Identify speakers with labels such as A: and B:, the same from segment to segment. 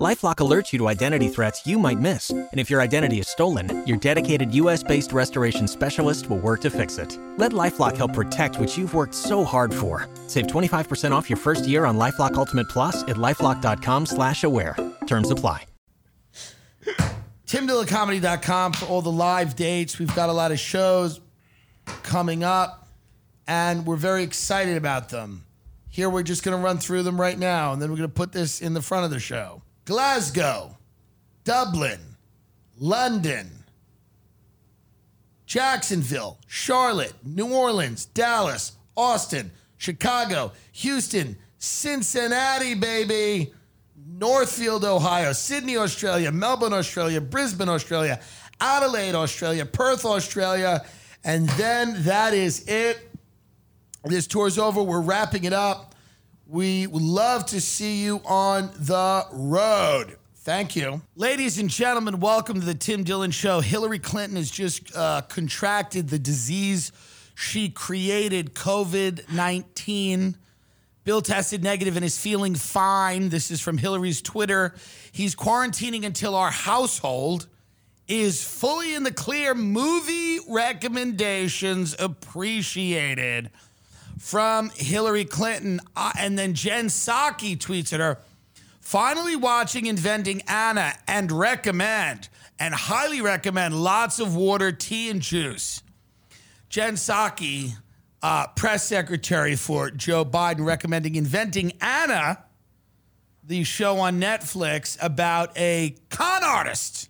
A: LifeLock alerts you to identity threats you might miss, and if your identity is stolen, your dedicated U.S.-based restoration specialist will work to fix it. Let LifeLock help protect what you've worked so hard for. Save 25% off your first year on LifeLock Ultimate Plus at lifeLock.com/slash-aware. Terms apply.
B: TimDillonComedy.com for all the live dates. We've got a lot of shows coming up, and we're very excited about them. Here, we're just going to run through them right now, and then we're going to put this in the front of the show. Glasgow, Dublin, London, Jacksonville, Charlotte, New Orleans, Dallas, Austin, Chicago, Houston, Cincinnati, baby, Northfield, Ohio, Sydney, Australia, Melbourne, Australia, Brisbane, Australia, Adelaide, Australia, Perth, Australia, and then that is it. This tour's over. We're wrapping it up. We would love to see you on the road. Thank you. Ladies and gentlemen, welcome to the Tim Dillon Show. Hillary Clinton has just uh, contracted the disease she created, COVID 19. Bill tested negative and is feeling fine. This is from Hillary's Twitter. He's quarantining until our household is fully in the clear. Movie recommendations appreciated from Hillary Clinton. Uh, and then Jen Psaki tweets at her finally watching Inventing Anna and recommend and highly recommend lots of water, tea, and juice. Jen Psaki, uh, press secretary for Joe Biden, recommending Inventing Anna, the show on Netflix about a con artist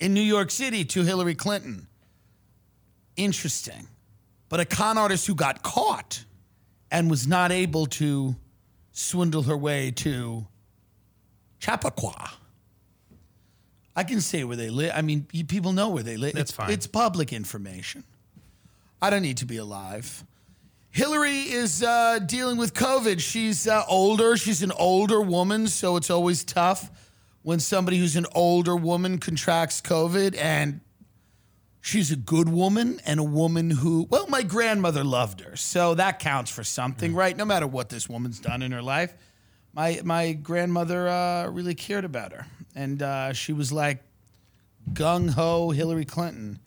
B: in New York City to Hillary Clinton. Interesting. But a con artist who got caught and was not able to swindle her way to Chappaqua. I can say where they live. I mean, you- people know where they live.
C: That's
B: it's,
C: fine.
B: It's public information. I don't need to be alive. Hillary is uh, dealing with COVID. She's uh, older. She's an older woman, so it's always tough when somebody who's an older woman contracts COVID. And she's a good woman and a woman who, well, my grandmother loved her, so that counts for something, right? No matter what this woman's done in her life, my my grandmother uh, really cared about her, and uh, she was like gung ho Hillary Clinton.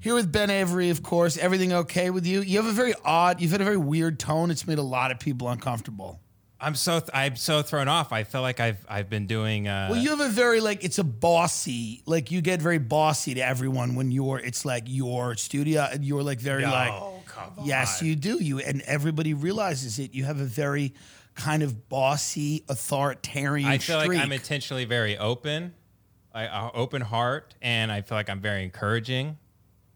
B: Here with Ben Avery, of course. Everything okay with you? You have a very odd, you've had a very weird tone. It's made a lot of people uncomfortable.
C: I'm so th- I'm so thrown off. I feel like I've I've been doing. Uh,
B: Well, you have a very like it's a bossy, like you get very bossy to everyone when you're it's like your studio and you're like very like
C: come
B: Yes, you do. You and everybody realizes it. You have a very kind of bossy, authoritarian
C: I feel
B: streak.
C: like I'm intentionally very open, I, uh, open heart, and I feel like I'm very encouraging,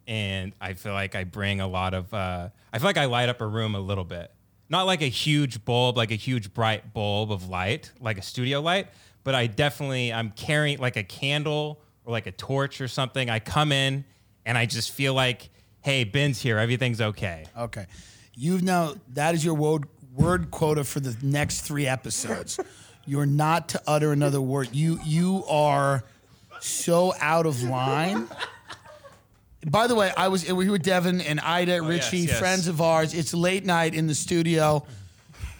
C: and I feel like I bring a lot of. Uh, I feel like I light up a room a little bit, not like a huge bulb, like a huge bright bulb of light, like a studio light, but I definitely I'm carrying like a candle or like a torch or something. I come in and I just feel like, hey, Ben's here, everything's okay.
B: Okay. You've now that is your word word quota for the next three episodes. You're not to utter another word. You you are so out of line. By the way, I was we were with Devin and Ida, Richie,
C: yes, yes.
B: friends of ours. It's late night in the studio,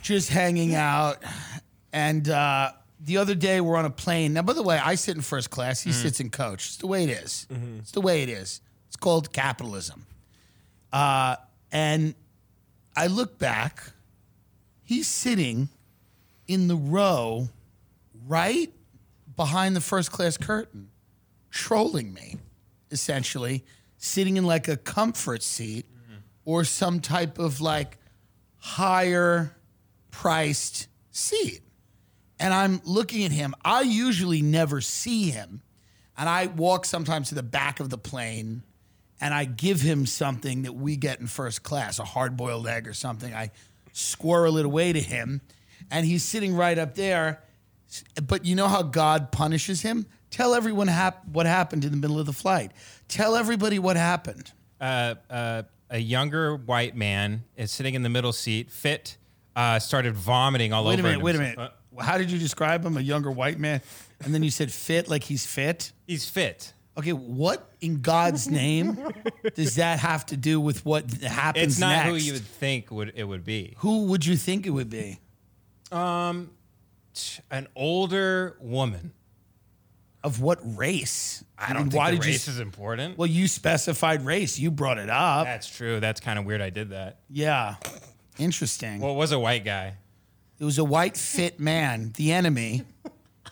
B: just hanging out. And uh, the other day we're on a plane. Now, by the way, I sit in first class. He sits in coach. It's the way it is. It's the way it is. It's called capitalism. Uh, and I look back. He's sitting in the row right behind the first class curtain, trolling me, essentially, sitting in like a comfort seat mm-hmm. or some type of like higher priced seat. And I'm looking at him. I usually never see him. And I walk sometimes to the back of the plane and I give him something that we get in first class, a hard boiled egg or something. I squirrel it away to him, and he's sitting right up there. But you know how God punishes him? Tell everyone hap- what happened in the middle of the flight. Tell everybody what happened.
C: uh, uh, a younger white man is sitting in the middle seat, fit, uh, started vomiting all
B: Wait a
C: over.
B: minute, wait a
C: himself.
B: minute. How did you describe him? A younger white man? And then you said fit like he's fit.
C: He's fit.
B: Okay, what in God's name does that have to do with what happens
C: It's not
B: next?
C: who you would think would it would be.
B: Who would you think it would be?
C: Um, an older woman.
B: Of what race?
C: I don't
B: mean,
C: think
B: why did
C: race
B: you?
C: is important.
B: Well, you specified race. You brought it up.
C: That's true. That's kind of weird. I did that.
B: Yeah, interesting.
C: Well, it was a white guy.
B: it was a white fit man, the enemy.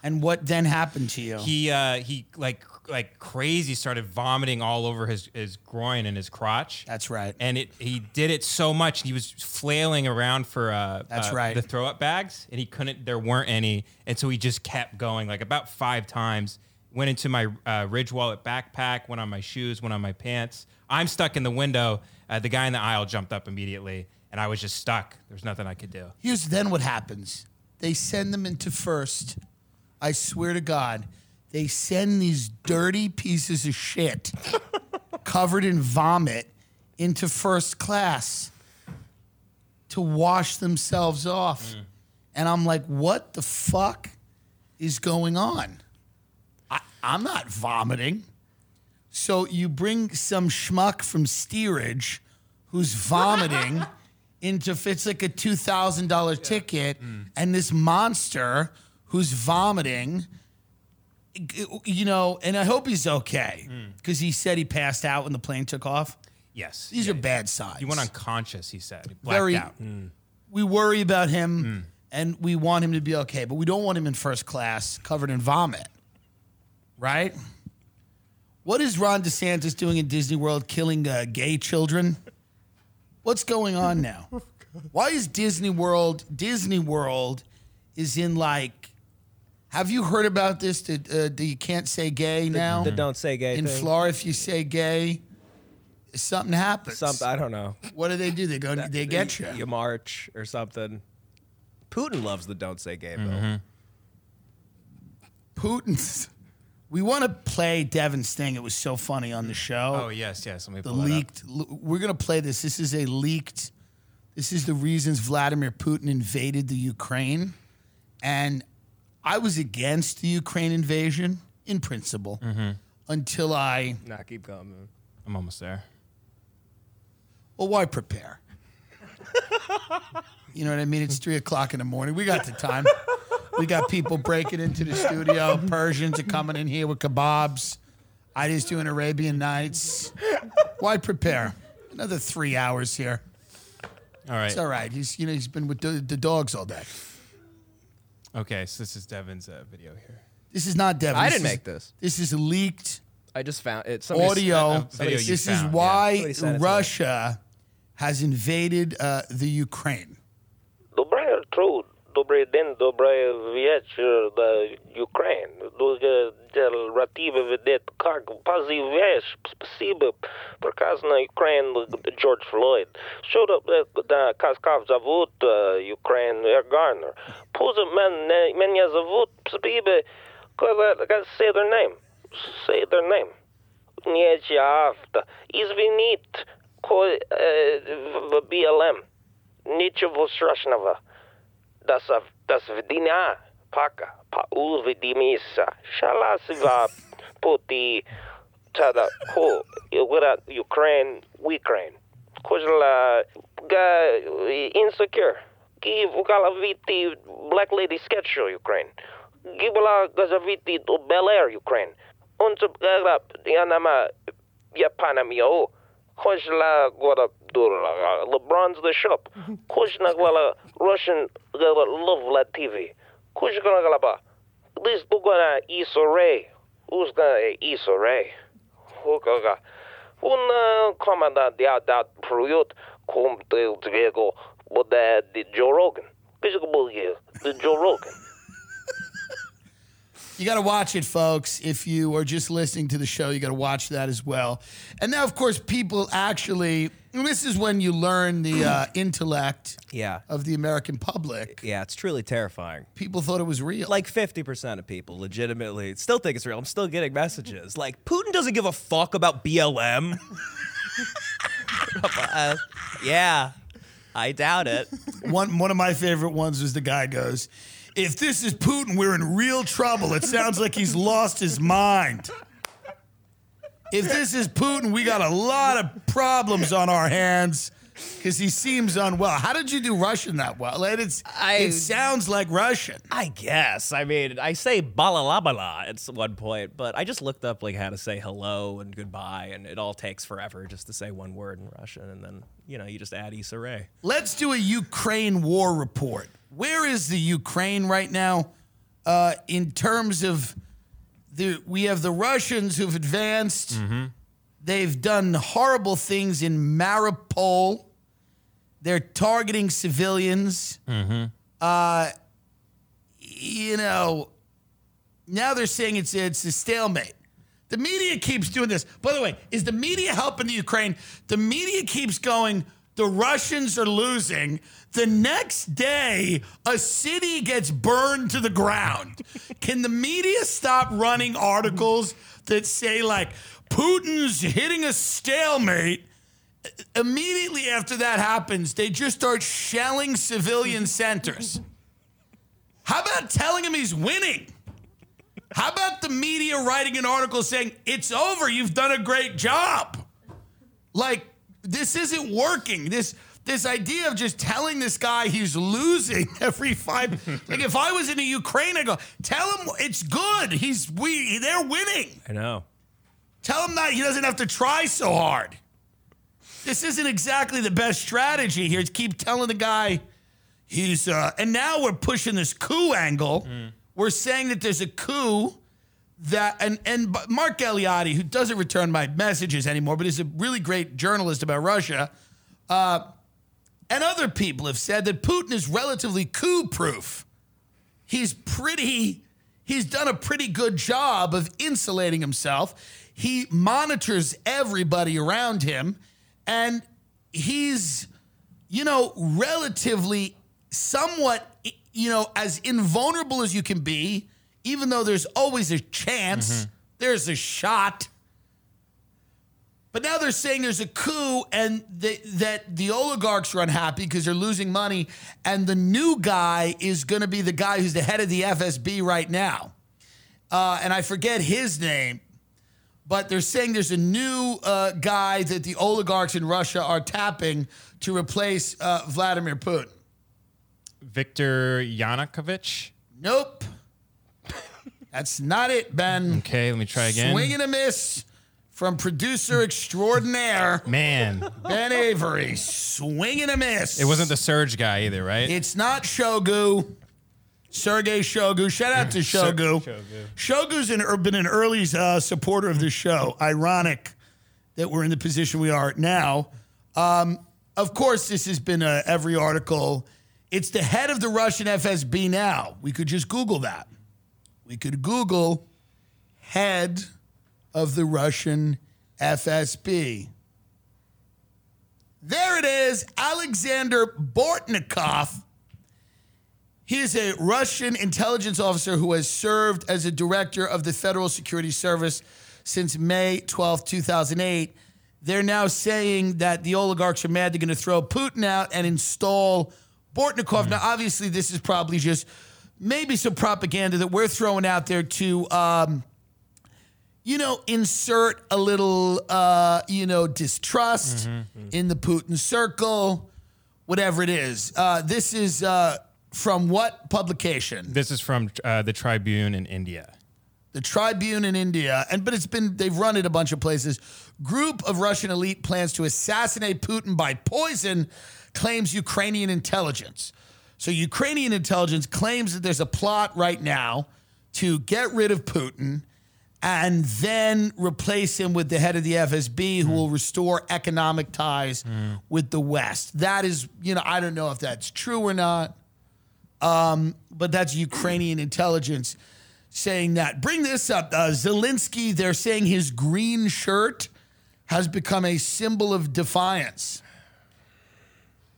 B: and what then happened to you?
C: He uh he like like crazy started vomiting all over his his groin and his crotch.
B: That's right.
C: and it he did it so much he was flailing around for uh
B: That's
C: uh,
B: right.
C: the throw up bags and he couldn't there weren't any and so he just kept going like about five times went into my uh, ridge wallet backpack went on my shoes went on my pants i'm stuck in the window uh, the guy in the aisle jumped up immediately and i was just stuck there's nothing i could do
B: Here's then what happens. They send them into first. I swear to God, they send these dirty pieces of shit covered in vomit into first class to wash themselves off. And I'm like, what the fuck is going on? I'm not vomiting. So you bring some schmuck from steerage who's vomiting into fits like a two thousand dollar ticket, mm. and this monster who's vomiting. You know, and I hope he's okay mm. because he said he passed out when the plane took off.
C: yes
B: These
C: Yeah.
B: are bad signs.
C: he went unconscious he said he blacked
B: Very-
C: out mm.
B: we worry about him and we want him to be okay, but we don't want him in first class covered in vomit. Right? What is Ron DeSantis doing in Disney World killing uh, gay children? What's going on now? Why is Disney World Disney World is in like have you heard about this that uh, that you can't say gay now?
D: The don't say gay
B: in
D: thing.
B: Florida if you say gay something happens.
D: Some, I don't know.
B: what do they do? They go they get you.
D: You march or something. Putin loves the don't say gay bill.
B: Mm-hmm. Putin's. We want to play Devin Sting. It was so funny on the show.
C: oh yes yes let me
B: the
C: pull it up.
B: leaked. l- We're gonna play this. This is a leaked. This is the reasons Vladimir Putin invaded the Ukraine, and I was against the Ukraine invasion in principle
C: Mm-hmm.
B: until I.
D: Nah, keep going. Man.
C: i'm almost there
B: Well, why prepare? you know what I mean? It's three o'clock in the morning. We got the time. We got people breaking into the studio. Persians are coming in here with kebabs. I just doing Arabian Nights. Why prepare? Another three hours here.
C: All right.
B: It's all right. He's you know he's been with the, the dogs all day.
C: Okay, so this is Devin's uh, video here.
B: This is not Devin.
D: I didn't make this.
B: This is leaked
D: I just found it. Somebody
B: audio.
C: Uh,
B: this
C: found,
D: is why yeah.
B: Russia has invaded uh, the Ukraine.
E: The brand told добрий день, добрий вечір до Украины. Ратива ведет как позываешь, спасибо. Прекрасно, Украин, Джордж Флойд. Showed up да, Каскав зовут Украин Гарнер. Пузо меня зовут, спасибо. Say their name. Say their name. Нечафта. Извинит, кой в BLM. Ничего страшного. da sa, da svedina paka, pa vidimisa, misa, šalasiva poti tada ko ugura Ukraine, Ukraine. Kojala ga insecure. Ki vukala viti Black Lady sketch show Ukraine. Gibala gazaviti to Bel Air Ukraine. Unsa gara yanama Japanamio. Kojla gora dura LeBron's the shop. Kojna gala Russian love la TV. Kojna gala ba. This dugana Isore. Who's gonna Isore? Hukaga. Un commandant dia dat pruyut kum til tvego både the Joe Rogan. Bishobolige, the Joe Rogan.
B: You got to watch it, folks. If you are just listening to the show, you got to watch that as well. And now, of course, people actually, this is when you learn the uh, intellect
D: Yeah.
B: of the American public.
D: Yeah, it's truly terrifying.
B: People thought it was real.
D: Like 50% of people legitimately still think it's real. I'm still getting messages. Like, Putin doesn't give a fuck about BLM. Uh, yeah, I doubt it.
B: one one of my favorite ones was the guy goes, If this is Putin, we're in real trouble. It sounds like he's lost his mind. If this is Putin, we got a lot of problems on our hands because he seems unwell. How did you do Russian that well? It, it's,
D: I-
B: it sounds like Russian.
D: I guess. I mean, I say balalabala at one point, but I just looked up like how to say hello and goodbye, and it all takes forever just to say one word in Russian, and then you know you just add Issa Rae.
B: Let's do a Ukraine war report. Where is the Ukraine right now uh, in terms of the? We have the Russians who've advanced. They've done horrible things in Mariupol. They're targeting civilians. Uh, you know, now they're saying it's it's a stalemate. The media keeps doing this. By the way, is the media helping the Ukraine? The media keeps going, the Russians are losing. The next day, a city gets burned to the ground. Can the media stop running articles that say, like, Putin's hitting a stalemate? Immediately after that happens, they just start shelling civilian centers. How about telling him he's winning? How about the media writing an article saying, it's over, you've done a great job? Like, this isn't working. This this idea of just telling this guy he's losing every five like if I was in the Ukraine, I go, tell him it's good. He's we they're winning.
D: I know.
B: Tell him that he doesn't have to try so hard. This isn't exactly the best strategy here. It's keep telling the guy he's uh and now we're pushing this coup angle. We're saying that there's a coup that and and Mark Galeotti, who doesn't return my messages anymore, but is a really great journalist about Russia, uh, and other people have said that Putin is relatively coup proof. He's pretty. He's done a pretty good job of insulating himself. He monitors everybody around him, and he's, you know, relatively somewhat, you know, as invulnerable as you can be, even though there's always a chance, there's a shot. But now they're saying there's a coup and they, that the oligarchs are unhappy because they're losing money, and the new guy is going to be the guy who's the head of the FSB right now. Uh, and I forget his name, but they're saying there's a new uh, guy that the oligarchs in Russia are tapping to replace uh, Vladimir Putin.
C: Victor Yanukovych.
B: Nope. That's not it, Ben.
C: Okay, let me try again.
B: Swing and a miss from producer extraordinaire
C: Man,
B: Ben Avery. Swing and a miss.
C: it wasn't the Surge guy either, right?
B: It's not Shoigu. Sergey Shoigu. Shout out to Shoigu.
C: Shoigu.
B: Shoigu's an, been an early uh, supporter of this show. Ironic that we're in the position we are now. Um, of course, this has been uh, every article. It's the head of the Russian FSB now. We could just Google that. We could Google head of the Russian FSB. There it is, Alexander Bortnikov. He is a Russian intelligence officer who has served as a director of the Federal Security Service since May 12, 2008. They're now saying that the oligarchs are mad they're going to throw Putin out and install Bortnikov. Now, obviously, this is probably just maybe some propaganda that we're throwing out there to, um, you know, insert a little, uh, you know, distrust in the Putin circle, whatever it is. Uh, this is uh, from what publication?
C: this is from uh, the Tribune in India.
B: the Tribune in India, and but it's been they've run it a bunch of places. Group of Russian elite plans to assassinate Putin by poison, claims Ukrainian intelligence. So Ukrainian intelligence claims that there's a plot right now to get rid of Putin and then replace him with the head of the FSB who will restore economic ties with the West. That is, you know, I don't know if that's true or not but that's Ukrainian intelligence saying that. Bring this up. Uh, Zelensky, they're saying his green shirt has become a symbol of defiance.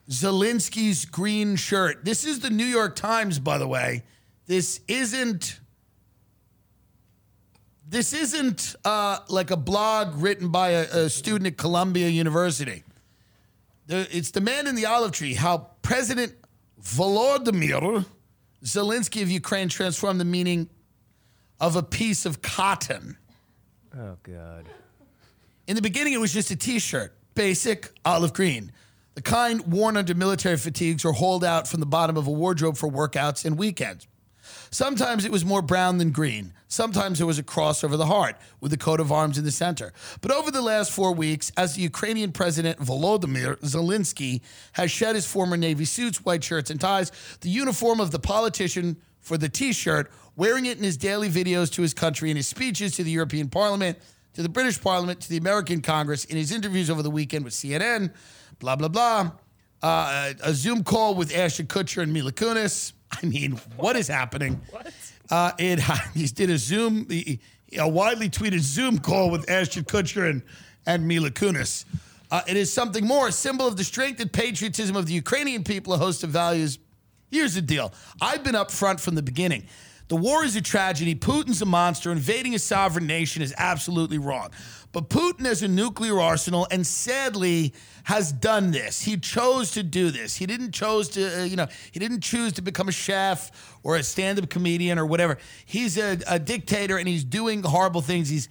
B: Zelensky's green shirt. This is the New York Times, by the way. This isn't. This isn't uh, like a blog written by a, a student at Columbia University. The, it's the man in the olive tree. How President Volodymyr Zelensky of Ukraine transformed the meaning of a piece of cotton.
D: Oh God.
B: In the beginning, it was just a t shirt, basic olive green, the kind worn under military fatigues or hauled out from the bottom of a wardrobe for workouts and weekends. Sometimes it was more brown than green. Sometimes there was a cross over the heart with the coat of arms in the center. But over the last four weeks, as the Ukrainian President Volodymyr Zelensky has shed his former Navy suits, white shirts, and ties, the uniform of the politician for the t shirt, wearing it in his daily videos to his country, in his speeches to the European Parliament, to the British Parliament, to the American Congress, in his interviews over the weekend with CNN, blah, blah, blah. Uh, a Zoom call with Ashton Kutcher and Mila Kunis. I mean, what is happening? What? Uh, it he did a Zoom, a widely tweeted Zoom call with Ashton Kutcher and, and Mila Kunis. Uh, it is something more, a symbol of the strength and patriotism of the Ukrainian people, a host of values. Here's the deal I've been up front from the beginning. The war is a tragedy. Putin's a monster. Invading a sovereign nation is absolutely wrong. But Putin has a nuclear arsenal and sadly has done this. He chose to do this. He didn't chose to, uh, you know, he didn't choose to become a chef or a stand-up comedian or whatever. He's a, a dictator and he's doing horrible things. He's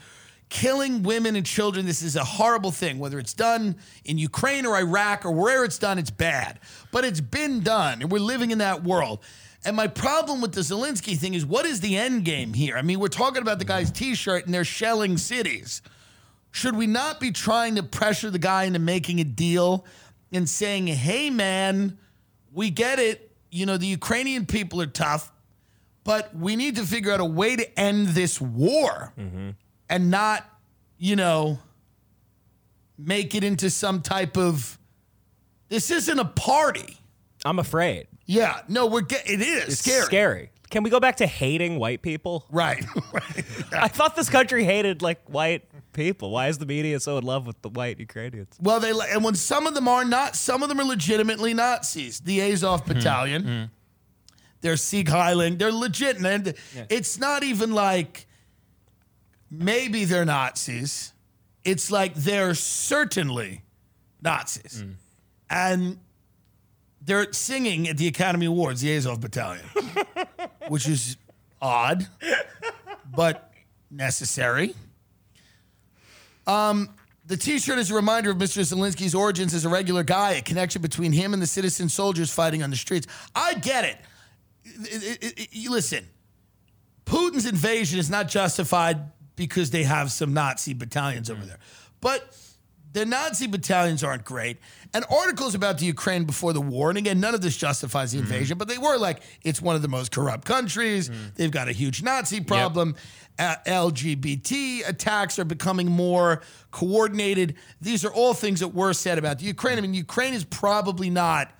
B: killing women and children. This is a horrible thing. Whether it's done in Ukraine or Iraq or wherever it's done, it's bad. But it's been done, and we're living in that world. And my problem with the Zelensky thing is what is the end game here? I mean, we're talking about the guy's t shirt and they're shelling cities. Should we not be trying to pressure the guy into making a deal and saying, hey, man, we get it. You know, the Ukrainian people are tough, but we need to figure out a way to end this war mm-hmm. and not, you know, make it into some type of. This isn't a party.
D: I'm afraid.
B: Yeah, no, we're get. It is
D: It's
B: scary.
D: scary. Can we go back to hating white people?
B: Right. right.
D: I thought this country hated like white people. Why is the media so in love with the white Ukrainians?
B: Well, they and when some of them are not, some of them are legitimately Nazis. The Azov hmm. Battalion, hmm. they're Sieg Heiling, they're legit, and it's not even like maybe they're Nazis. It's like they're certainly Nazis, hmm. and they're singing at the Academy Awards, the Azov Battalion, which is odd, but necessary. Um, the T-shirt is a reminder of Mr. Zelensky's origins as a regular guy, a connection between him and the citizen soldiers fighting on the streets. I get it. It- it- it- it- listen, Putin's invasion is not justified because they have some Nazi battalions over mm. there, but the Nazi battalions aren't great. And articles about the Ukraine before the war, and again, none of this justifies the invasion, but they were like, it's one of the most corrupt countries. They've got a huge Nazi problem. Uh, LGBT attacks are becoming more coordinated. These are all things that were said about the Ukraine. I mean, Ukraine is probably not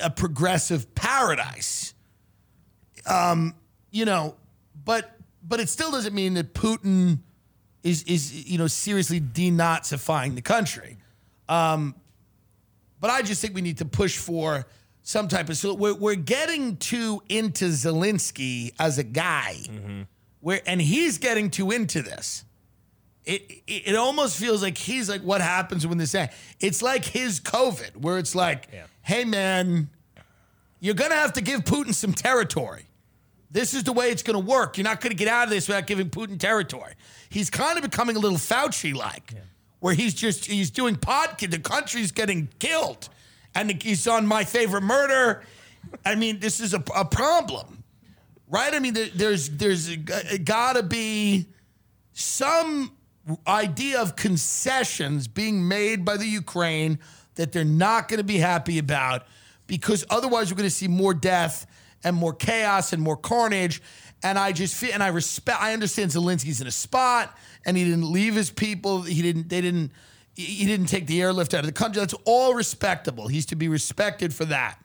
B: a progressive paradise you know, but but it still doesn't mean that Putin is is you know seriously denazifying the country. Um, but I just think we need to push for some type of so we're we're getting too into Zelensky as a guy, where and he's getting too into this. It, it it almost feels like he's like what happens when this ends. It's like his COVID, where it's like, hey man, you're gonna have to give Putin some territory. This is the way it's to work. You're not to get out of this without giving Putin territory. He's kind of becoming a little Fauci like, where he's just he's doing podcast. The country's getting killed, and he's on my favorite murder. I mean, this is a, a problem, right? I mean, there, there's there's got to be some idea of concessions being made by the Ukraine that they're not going to be happy about because otherwise we're going to see more death and more chaos and more carnage. And I just feel, and I respect, I understand Zelensky's in a spot and he didn't leave his people. He didn't, they didn't, he didn't take the airlift out of the country. That's all respectable. He's to be respected for that.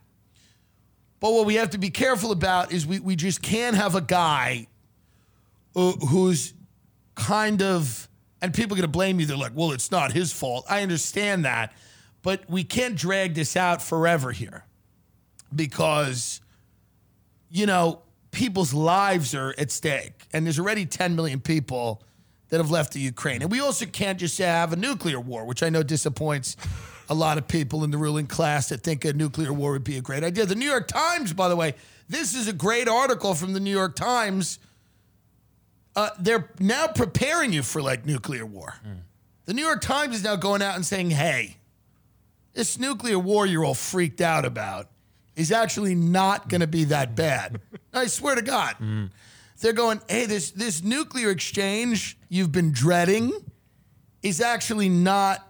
B: But what we have to be careful about is we, we just can't have a guy uh, who's kind of, and people are going to blame you. They're like, well, it's not his fault. I understand that. But we can't drag this out forever here because, you know, people's lives are at stake. And there's already 10 million people that have left the Ukraine. And we also can't just have a nuclear war, which I know disappoints a lot of people in the ruling class that think a nuclear war would be a great idea. The New York Times, by the way, this is a great article from the New York Times. Uh, they're now preparing you for like nuclear war. The New York Times is now going out and saying, hey, this nuclear war you're all freaked out about is actually not going to be that bad. I swear to God. They're going, hey, this, this nuclear exchange you've been dreading is actually not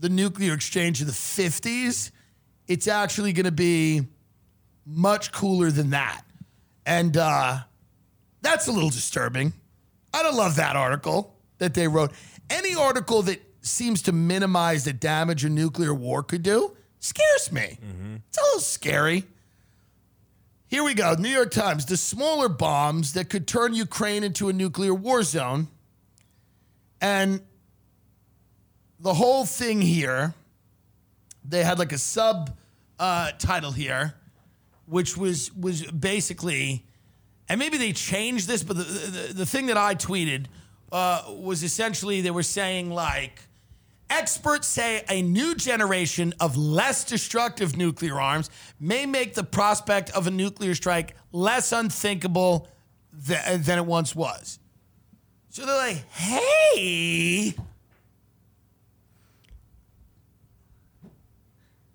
B: the nuclear exchange of the 50s. It's actually going to be much cooler than that. And uh, that's a little disturbing. I don't love that article that they wrote. Any article that seems to minimize the damage a nuclear war could do scares me. It's a little scary. Here we go. New York Times. The smaller bombs that could turn Ukraine into a nuclear war zone. And the whole thing here, they had like a sub uh, title here, which was was basically, and maybe they changed this, but the the, the thing that I tweeted uh, was essentially they were saying like. Experts say a new generation of less destructive nuclear arms may make the prospect of a nuclear strike less unthinkable tha- than it once was. So they're like, hey,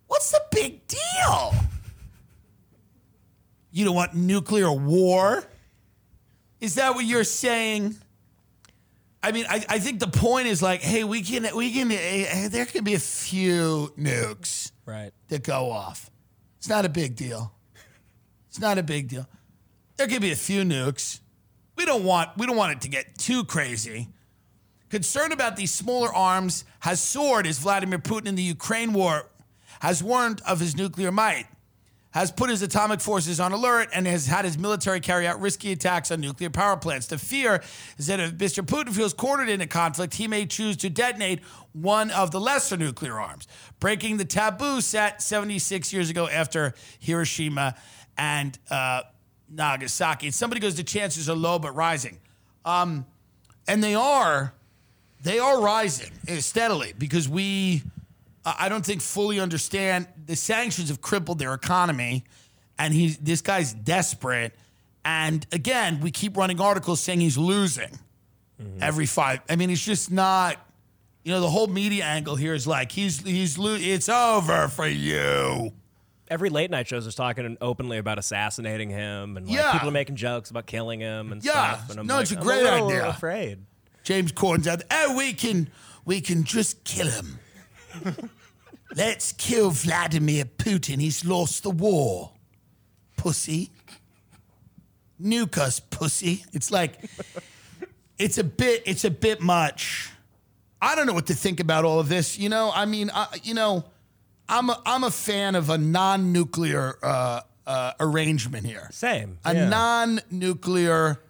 B: what's the big deal? You don't want nuclear war? Is that what you're saying? I mean, I, I think the point is like, hey, we can we can eh, there can be a few nukes
D: Right.
B: that go off. It's not a big deal. It's not a big deal. There could be a few nukes. We don't want we don't want it to get too crazy. Concern about these smaller arms has soared as Vladimir Putin in the Ukraine war has warned of his nuclear might, has put his atomic forces on alert, and has had his military carry out risky attacks on nuclear power plants. The fear is that if Mr. Putin feels cornered in a conflict, he may choose to detonate one of the lesser nuclear arms, breaking the taboo set 76 years ago after Hiroshima and uh, Nagasaki. And somebody goes, the chances are low but rising. Um, and they are they are rising steadily because we uh, I don't think fully understand the sanctions have crippled their economy and he this guy's desperate and again we keep running articles saying he's losing every five I mean it's just not you know the whole media angle here is like he's he's lo- it's over for you
D: Every late night shows is talking openly about assassinating him, and like,
B: Yeah.
D: people are making jokes about killing him and
B: Yeah.
D: stuff. And I'm
B: No,
D: like,
B: it's a
D: I'm
B: great
D: little
B: idea.
D: Afraid.
B: James Corden's out there. Oh, we can we can just kill him. Let's kill Vladimir Putin. He's lost the war. Pussy. Nuke us, pussy. It's like it's a bit it's a bit much. I don't know what to think about all of this. You know, I mean, I, you know, I'm a, I'm a fan of a non-nuclear uh, uh, arrangement here.
D: Same.
B: A
D: yeah.
B: non-nuclear,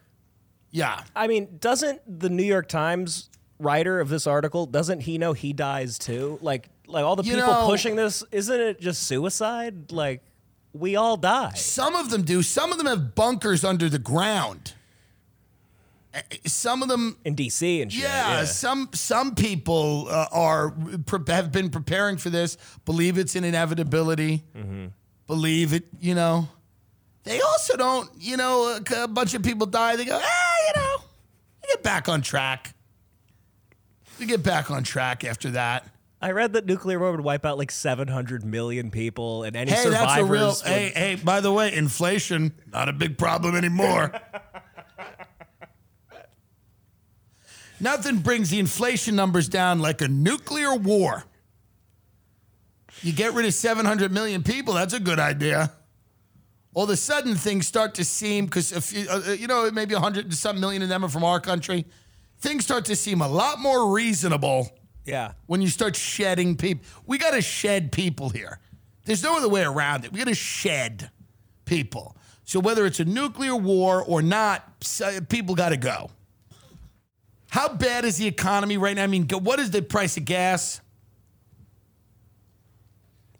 B: yeah.
D: I mean, doesn't the New York Times writer of this article doesn't he know he dies too? Like, like all the
B: You
D: people
B: know-
D: pushing this, isn't it just suicide? Like, we all die.
B: Some of them do. Some of them have bunkers under the ground. Uh, Some of them,
D: in DC and shit.
B: yeah. Some some people uh, are have been preparing for this. Believe it's an inevitability. Believe it. You know. They also don't. You know, a, a bunch of people die. They go, ah, you know, get back on track. We get back on track after that.
D: I read that nuclear war would wipe out like 700 million people, and any
B: Hey,
D: survivors.
B: that's a real.
D: would-
B: Hey, hey. By the way, inflation not a big problem anymore. Nothing brings the inflation numbers down like a nuclear war. You get rid of 700 million people. That's a good idea. All of a sudden, things start to seem because if you, uh, you know maybe 100 and some million of them are from our country. Things start to seem a lot more reasonable
D: yeah.
B: when you start shedding people. We got to shed people here. There's no other way around it. We got to shed people. So whether it's a nuclear war or not, people got to go. How bad is the economy right now? I mean, what is the price of gas?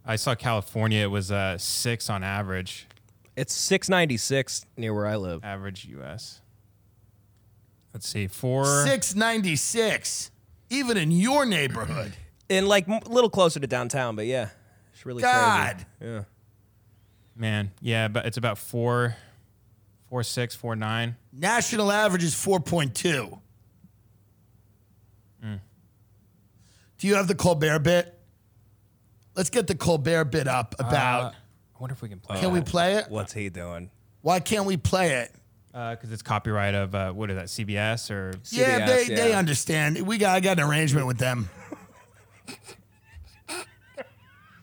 C: I saw California. It was uh, six on average,
D: It's 696 near where I live.
C: average U.S. Let's see, four.
B: 696. Even in your neighborhood.
D: And like a little closer to downtown, but yeah, it's really
B: God.
D: crazy. Yeah.
C: Man, yeah, but it's about four, four six, four nine.
B: National average is 4.2. Do you have the Colbert bit? Let's get the Colbert bit up about.
C: Uh, I wonder if we can play.
B: can we play it?
D: What's he doing?
B: Why can't we play it?
C: Uh, because it's copyright of uh, what is that? CBS or
B: yeah,
D: CBS,
B: they, they
D: yeah.
B: understand. We got I got an arrangement with them.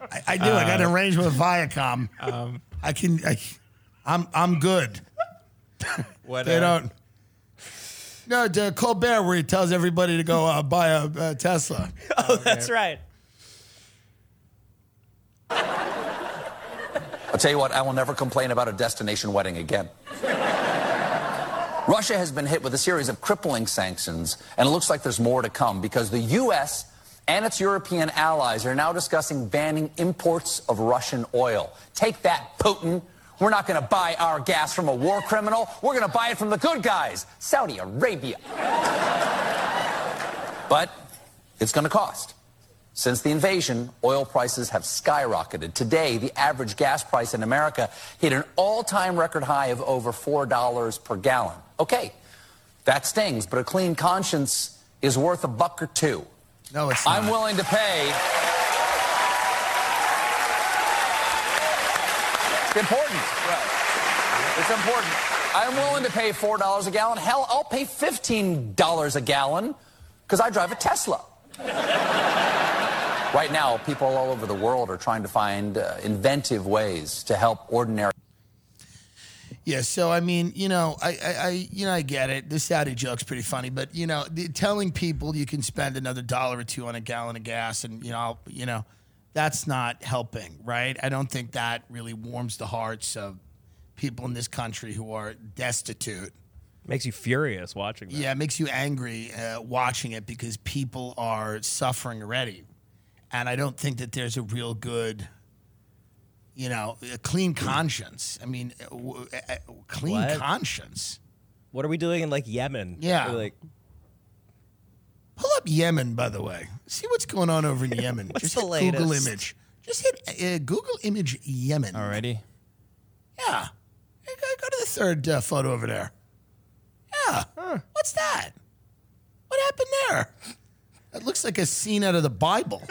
B: I, I do. I got an uh, arrangement with Viacom. Um, I can. I, I'm I'm good.
C: what?
B: They uh, don't. No, the Colbert, where he tells everybody to go uh, buy a, a Tesla.
D: Oh, that's right.
F: I'll tell you what, I will never complain about a destination wedding again. Russia has been hit with a series of crippling sanctions, and it looks like there's more to come because the U.S. and its European allies are now discussing banning imports of Russian oil. Take that, Putin. We're not going to buy our gas from a war criminal. We're going to buy it from the good guys, Saudi Arabia. But it's going to cost. Since the invasion, oil prices have skyrocketed. Today, the average gas price in America hit an all time record high of over $4 per gallon. Okay, that stings, but a clean conscience is worth a buck or two.
B: No, it's not.
F: I'm willing to pay. It's important. It's important. I'm willing to pay $4 a gallon. Hell, I'll pay $15 a gallon because I drive a Tesla. Right now, people all over the world are trying to find uh, inventive ways to help ordinary.
B: Yeah, so I mean, you know, I, I, I you know, I get it. This Saudi joke's pretty funny, but you know, the, telling people you can spend another dollar or two on a gallon of gas, and you know, I'll- you know, that's not helping, right? I don't think that really warms the hearts of people in this country who are destitute.
D: Makes you furious watching that.
B: Yeah, it makes you angry uh, watching it because people are suffering already, and I don't think that there's a real good, you know, a clean conscience. I mean, uh, w- uh, uh, clean
D: What?
B: conscience.
D: What are we doing in like Yemen?
B: Yeah.
D: We're like
B: Pull up Yemen, by the way. See what's going on over in Yemen.
D: What's
B: Just
D: the
B: hit Google
D: latest?
B: image. Just hit uh, Google image Yemen.
C: already?
B: Yeah. Hey, Go, go to the third uh, photo over there. Yeah. What's that? What happened there? That looks like a scene out of the Bible.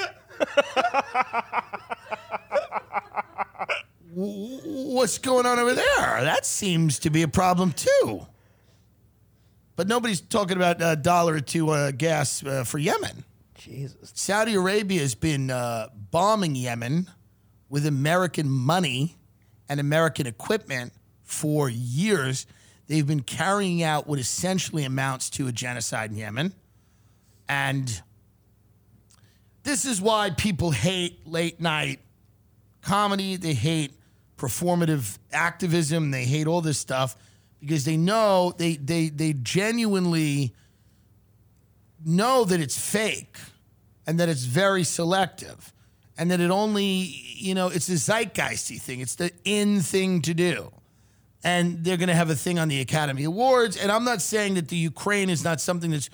B: What's going on over there? That seems to be a problem too. But nobody's talking about a dollar or two uh, gas uh, for Yemen.
D: Jesus.
B: Saudi Arabia has been uh, bombing Yemen with American money and American equipment for years. They've been carrying out what essentially amounts to a genocide in Yemen. And this is why people hate late night comedy. They hate performative activism. They hate all this stuff because they know they they they genuinely know that it's fake and that it's very selective and that it only you know it's a zeitgeisty thing. It's the in thing to do. And they're going to have a thing on the Academy Awards. And I'm not saying that the Ukraine is not something that's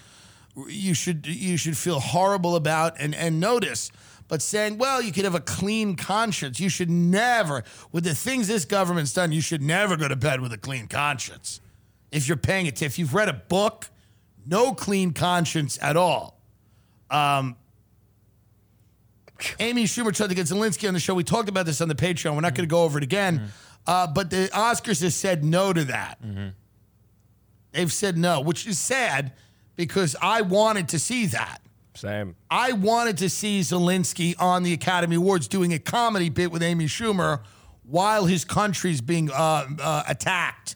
B: you should you should feel horrible about and and notice but saying well you could have a clean conscience you should never with the things this government's done you should never go to bed with a clean conscience if you're paying it if you've read a book no clean conscience at all um Amy Schumer tried to get Zelensky on the show. We talked about this on the Patreon. We're not going to go over it again. Uh, but the Oscars has said no to that. They've said no, which is sad because I wanted to see that.
D: Same.
B: I wanted to see Zelensky on the Academy Awards doing a comedy bit with Amy Schumer while his country's being uh, uh, attacked.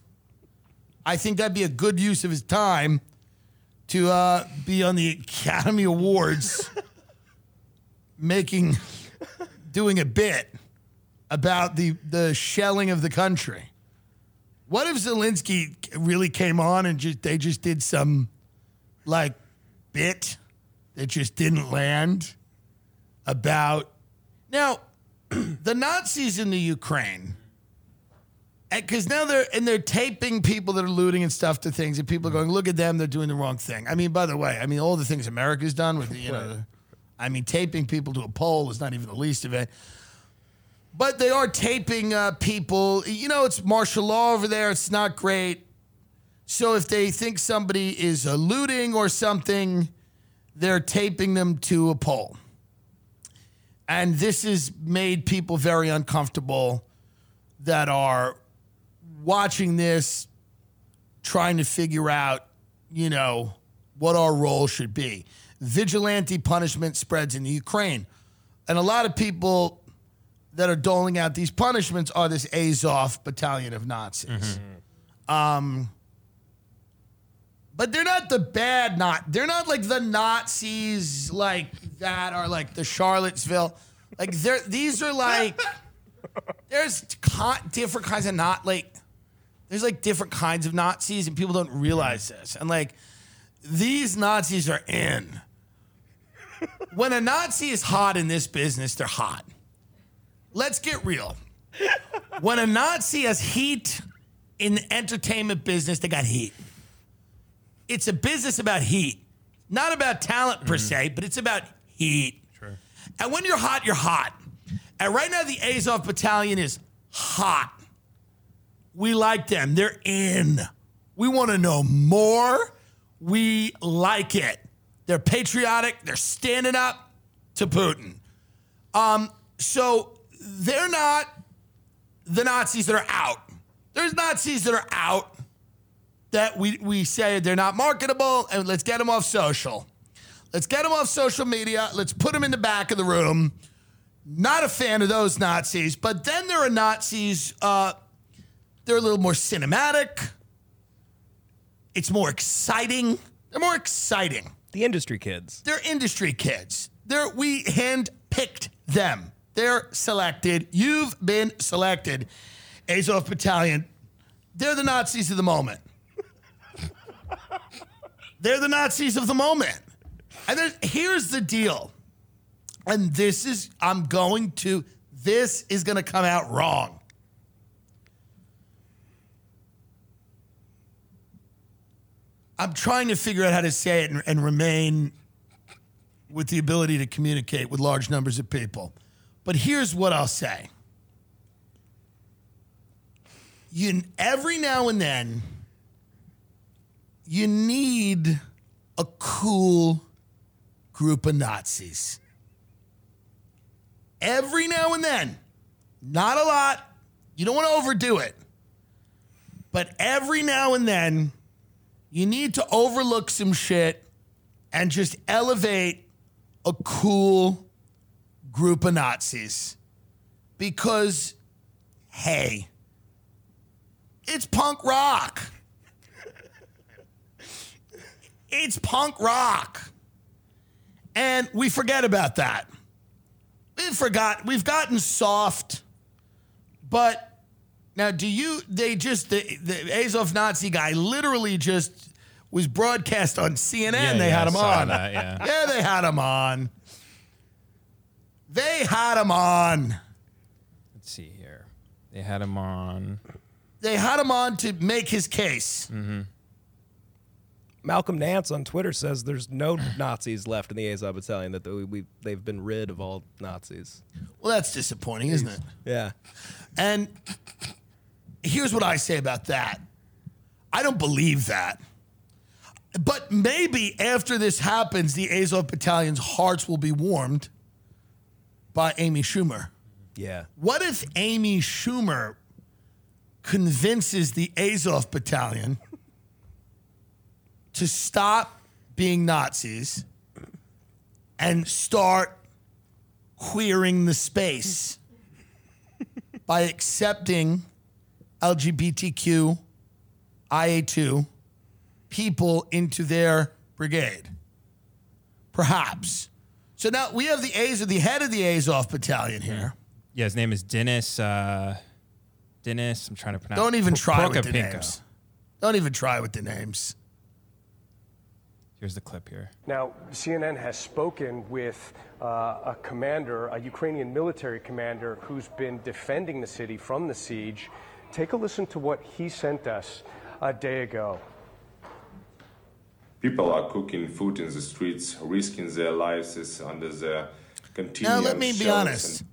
B: I think that'd be a good use of his time to uh, be on the Academy Awards making, doing a bit about the, the shelling of the country. What if Zelensky really came on and just they just did some like bit that just didn't land about now the Nazis in the Ukraine because now they're and they're taping people that are looting and stuff to things and people are going look at them they're doing the wrong thing I mean by the way I mean all the things America's done with you know I mean, taping people to a pole is not even the least of it. But they are taping uh, people. You know, it's martial law over there. It's not great. So if they think somebody is looting or something, they're taping them to a pole. And this has made people very uncomfortable that are watching this, trying to figure out, you know, what our role should be. Vigilante punishment spreads in the Ukraine. And a lot of people that are doling out these punishments are this Azov battalion of Nazis. Um, but they're not the bad not. They're not like the Nazis like that are like the Charlottesville. Like they're these are like there's con- different kinds of not like there's like different kinds of Nazis and people don't realize this. And like these Nazis are in. When a Nazi is hot in this business, they're hot. Let's get real. When a Nazi has heat in the entertainment business, they got heat. It's a business about heat, not about talent per se, but it's about heat.
C: Sure.
B: And when you're hot, you're hot. And right now, the Azov Battalion is hot. We like them. They're in. We want to know more. We like it. They're patriotic. They're standing up to Putin. Um, so they're not the Nazis that are out. There's Nazis that are out that we, we say they're not marketable and let's get them off social. Let's get them off social media. Let's put them in the back of the room. Not a fan of those Nazis, but then there are Nazis, uh, they're a little more cinematic. It's more exciting. They're more exciting.
D: The industry kids.
B: They're industry kids. They're we handpicked them. They're selected. You've been selected. Azov Battalion. They're the Nazis of the moment. They're the Nazis of the moment. And here's the deal. And this is, I'm going to, this is going to come out wrong. I'm trying to figure out how to say it and, and remain with the ability to communicate with large numbers of people. But here's what I'll say. You every now and then you need a cool group of Nazis. Every now and then. Not a lot. You don't want to overdo it. But every now and then you need to overlook some shit and just elevate a cool group of Nazis. Because, hey, it's punk rock. it's punk rock. And we forget about that. We forgot, we've gotten soft, but now, do you? They just the, the Azov Nazi guy literally just was broadcast on CNN.
C: Yeah,
B: they
C: yeah,
B: had him on.
C: that, yeah.
B: yeah, they had him on. They had him on.
C: Let's see here. They had him on.
B: They had him on to make his case. Mm-hmm.
D: Malcolm Nance on Twitter says there's no Nazis left in the Azov Battalion. That we, we they've been rid of all Nazis.
B: Well, that's disappointing, isn't it?
D: Yeah.
B: And here's what I say about that. I don't believe that. But maybe after this happens, the Azov Battalion's hearts will be warmed by Amy Schumer.
D: Yeah.
B: What if Amy Schumer convinces the Azov Battalion to stop being Nazis and start queering the space by accepting LGBTQ IA2 people into their brigade? Perhaps. So now we have the A's the head of the Azov Battalion here.
C: Yeah, his name is Dennis. Uh, Dennis. I'm trying to pronounce.
B: Don't even try with the
C: Prokopенko.
B: names. Don't even try with the names.
C: Here's the clip here.
G: Now, CNN has spoken with uh, a commander, a Ukrainian military commander, who's been defending the city from the siege. Take a listen to what he sent us a day ago.
H: People are cooking food in the streets, risking their lives under the continuous
B: Now, let me be honest.
H: and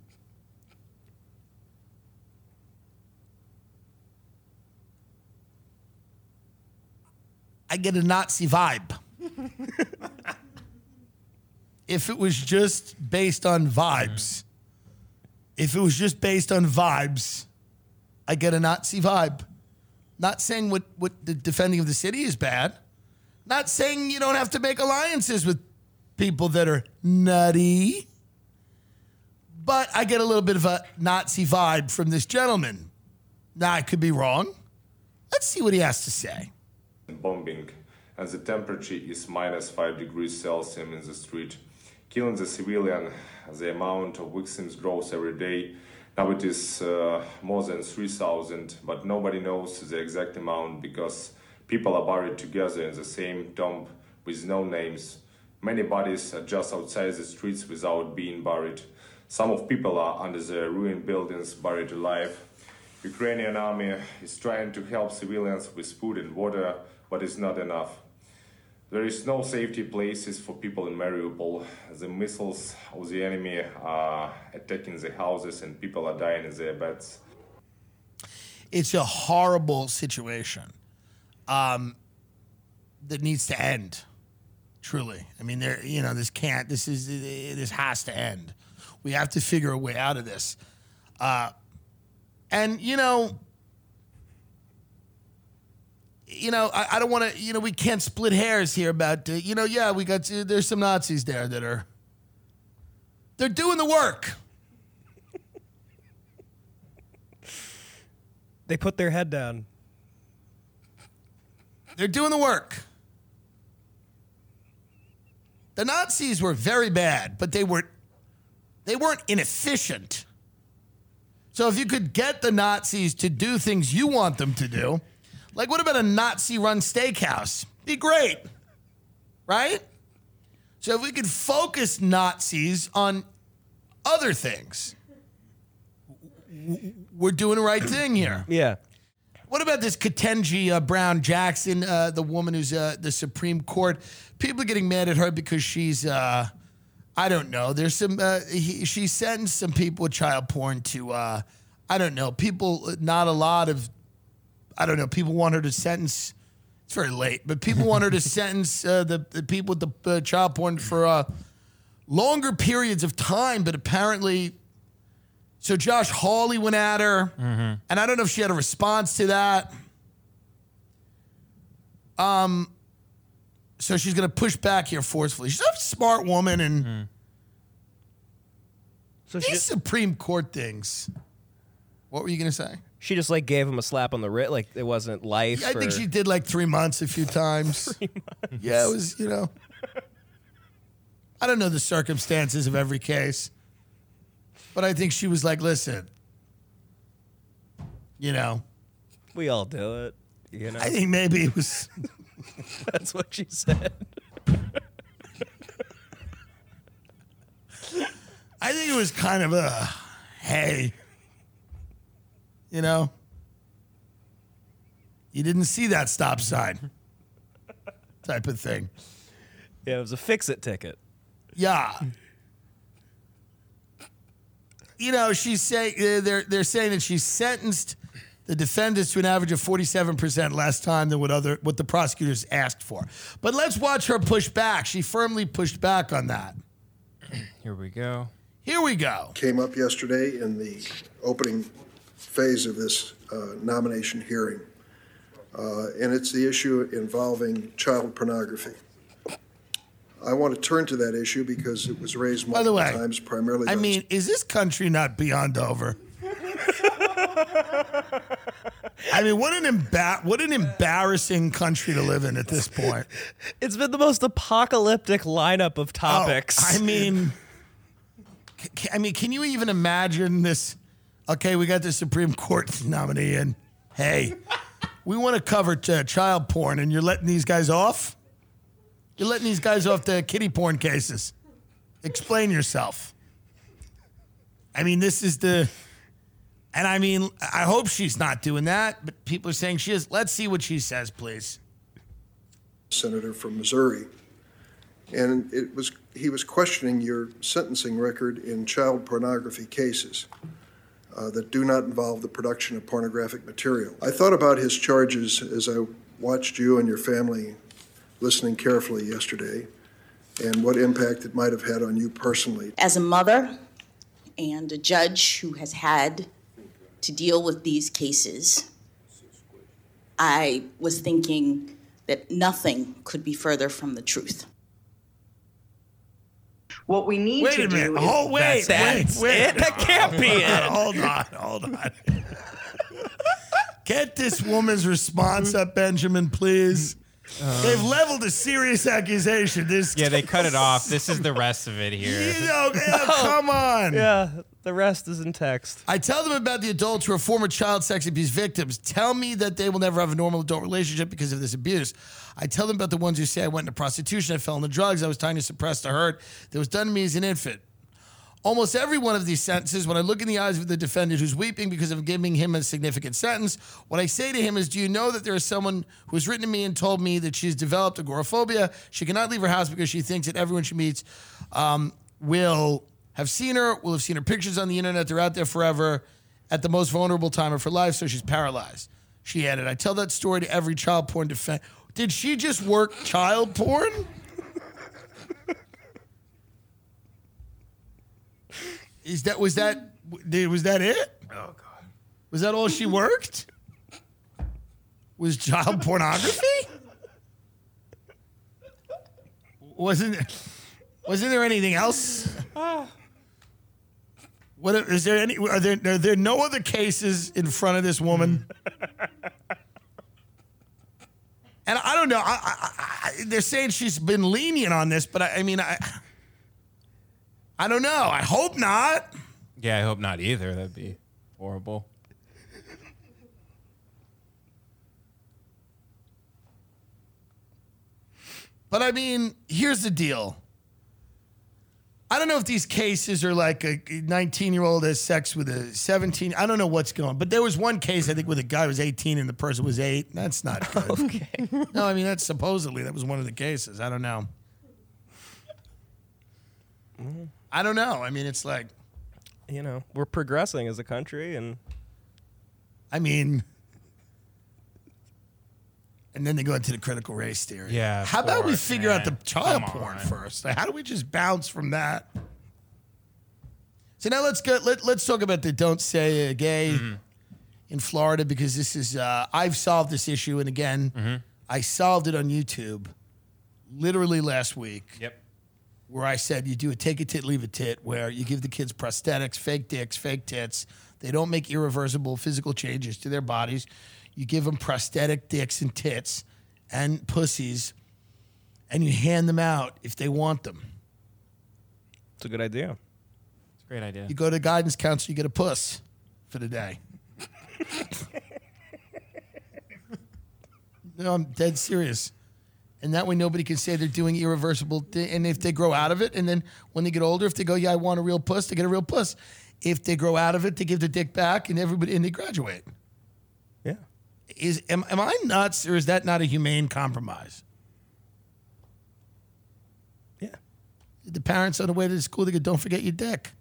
B: I get a Nazi vibe. if it was just based on vibes, mm-hmm. if it was just based on vibes, I get a Nazi vibe. Not saying what, what the defending of the city is bad. Not saying you don't have to make alliances with people that are nutty. But I get a little bit of a Nazi vibe from this gentleman. Now, I could be wrong. Let's see what he has to say.
H: bombing, and the temperature is minus 5 degrees Celsius in the street, killing the civilian. The amount of victims grows every day. Now it is uh, more than 3,000, but nobody knows the exact amount because people are buried together in the same tomb with no names. Many bodies are just outside the streets without being buried. Some of people are under the ruined buildings buried alive. Ukrainian army is trying to help civilians with food and water, but it's not enough. There is no safety places for people in Mariupol. The missiles of the enemy are attacking the houses and people are dying in their beds.
B: it's a horrible situation um, that needs to end. Truly, I mean, there. You know, this can't. This is. This has to end. We have to figure a way out of this. Uh, and you know, you know, I, I don't want to. You know, we can't split hairs here about. Uh, you know, yeah, we got. Uh, there's some Nazis there that are. They're doing the work.
D: They put their head down.
B: They're doing the work. The Nazis were very bad, but they were they weren't inefficient. So if you could get the Nazis to do things you want them to do, like what about a Nazi run steakhouse? Be great. Right? So if we could focus Nazis on other things, we're doing the right thing here.
D: Yeah.
B: What about this Ketanji uh, Brown Jackson, uh, the woman who's uh, the Supreme Court? People are getting mad at her because she's, uh, I don't know. There's some, uh, he, she sentenced some people with child porn to, uh, I don't know. People, not a lot of, I don't know. People want her to sentence. It's very late, but people want her to sentence uh, the, the people with the uh, child porn for uh, longer periods of time. But apparently, so Josh Hawley went at her, and I don't know if she had a response to that. Um, so she's going to push back here forcefully. She's a smart woman, and
D: So
B: these
D: she,
B: Supreme Court things. What were you going to say?
D: she just like gave him a slap on the wrist, like it wasn't life.
B: I think she did like three months a few times. Yeah, it was, you know. I don't know the circumstances of every case, but I think she was like, listen, you know,
D: We all do it. You know,
B: I think maybe it was.
D: that's what she said.
B: I think it was kind of a, hey, you know, you didn't see that stop sign type of thing.
D: Yeah, it was a fix-it ticket.
B: Yeah. You know, she's saying uh, they're they're saying that she sentenced the defendants to an average of 47% less time than what other what the prosecutors asked for. But let's watch her push back. She firmly pushed back on that.
C: Here we go.
B: Here we go.
I: came up yesterday in the opening phase of this uh, nomination hearing, Uh, and it's the issue involving child pornography. I want to turn to that issue because it was raised
B: By the
I: multiple
B: way,
I: times, primarily.
B: I
I: by-
B: mean, is this country not beyond over? I mean, what an emba- what an embarrassing country to live in at this point.
D: It's been the most apocalyptic lineup of topics.
B: Oh, I mean, c- c- I mean, can you even imagine this? Okay, we got the Supreme Court nominee, and hey, we want to cover uh, child porn, and you're letting these guys off. You're letting these guys off the kitty porn cases. Explain yourself. I mean, this is the, and I mean, I hope she's not doing that, but people are saying she is. Let's see what she says, please.
I: senator from Missouri. And it was, he was questioning your sentencing record in child pornography cases uh, that do not involve the production of pornographic material. I thought about his charges as I watched you and your family listening carefully yesterday and what impact it might have had on you personally.
J: As a mother and a judge who has had to deal with these cases, I was thinking that nothing could be further from the truth.
K: What we need
B: Wait
K: to
B: a
K: do
B: minute.
K: is
B: Oh, wait, wait,
D: That's
B: wait.
D: it? That can't be it.
B: Hold on, hold on. Get this woman's response up, Benjamin, please. They've leveled a serious accusation. This,
C: Yeah, they cut it off. This is the rest of it here.
B: you know, yeah, come on.
D: Yeah, the rest is in text.
B: I tell them about the adults who are former child sex abuse victims. Tell me that they will never have a normal adult relationship because of this abuse. I tell them about the ones who say I went into prostitution, I fell into drugs, I was trying to suppress the hurt that was done to me as an infant. Almost every one of these sentences, when I look in the eyes of the defendant who's weeping because of giving him a significant sentence, what I say to him is, Do you know that there is someone who has written to me and told me that she's developed agoraphobia? She cannot leave her house because she thinks that everyone she meets um, will have seen her, will have seen her pictures on the internet. They're out there forever at the most vulnerable time of her life, so she's paralyzed. She added, I tell that story to every child porn defense. Did she just work child porn? Is that was that was that it? Oh god. Was that all she worked? Was child pornography? Wasn't wasn't there anything else? What is there any are there are there no other cases in front of this woman? And I don't know. I, I, I, they're saying she's been lenient on this, but I, I mean, I, I don't know. I hope not.
C: Yeah, I hope not either. That'd be horrible.
B: But I mean, here's the deal. I don't know if these cases are like a 19 year old has sex with a 17. I don't know what's going. On. But there was one case I think where the guy was 18 and the person was eight. That's not good. Okay. no, I mean that's supposedly that was one of the cases. I don't know. Mm-hmm. I don't know. I mean, it's like,
D: You know, we're progressing as a country, and
B: I mean, and then they go into the critical race theory.
C: Yeah,
B: How about we
C: course,
B: figure out the child
C: Come
B: porn
C: on.
B: first? Like, how do we just bounce from that? So now let's go. Let, let's talk about the "Don't Say uh, Gay"
C: Mm-hmm.
B: in Florida because this is uh, I've solved this issue, and again,
C: Mm-hmm.
B: I solved it on YouTube, literally last week
C: Yep.
B: Where I said you do a take a tit, leave a tit, where you give the kids prosthetics, fake dicks, fake tits. They don't make irreversible physical changes to their bodies. You give them prosthetic dicks and tits and pussies, and you hand them out if they want them.
D: it's a good idea.
C: It's a great idea.
B: You go to guidance counselor, you get a puss for the day. no, I'm dead serious. And that way nobody can say they're doing irreversible. Thi- and if they grow out of it, and then when they get older, if they go, yeah, I want a real puss, they get a real puss. If they grow out of it, they give the dick back, and everybody and they graduate.
D: Yeah.
B: Is am, am I nuts, or is that not a humane compromise?
D: Yeah.
B: The parents on the way to the school, they go, "Don't forget your dick."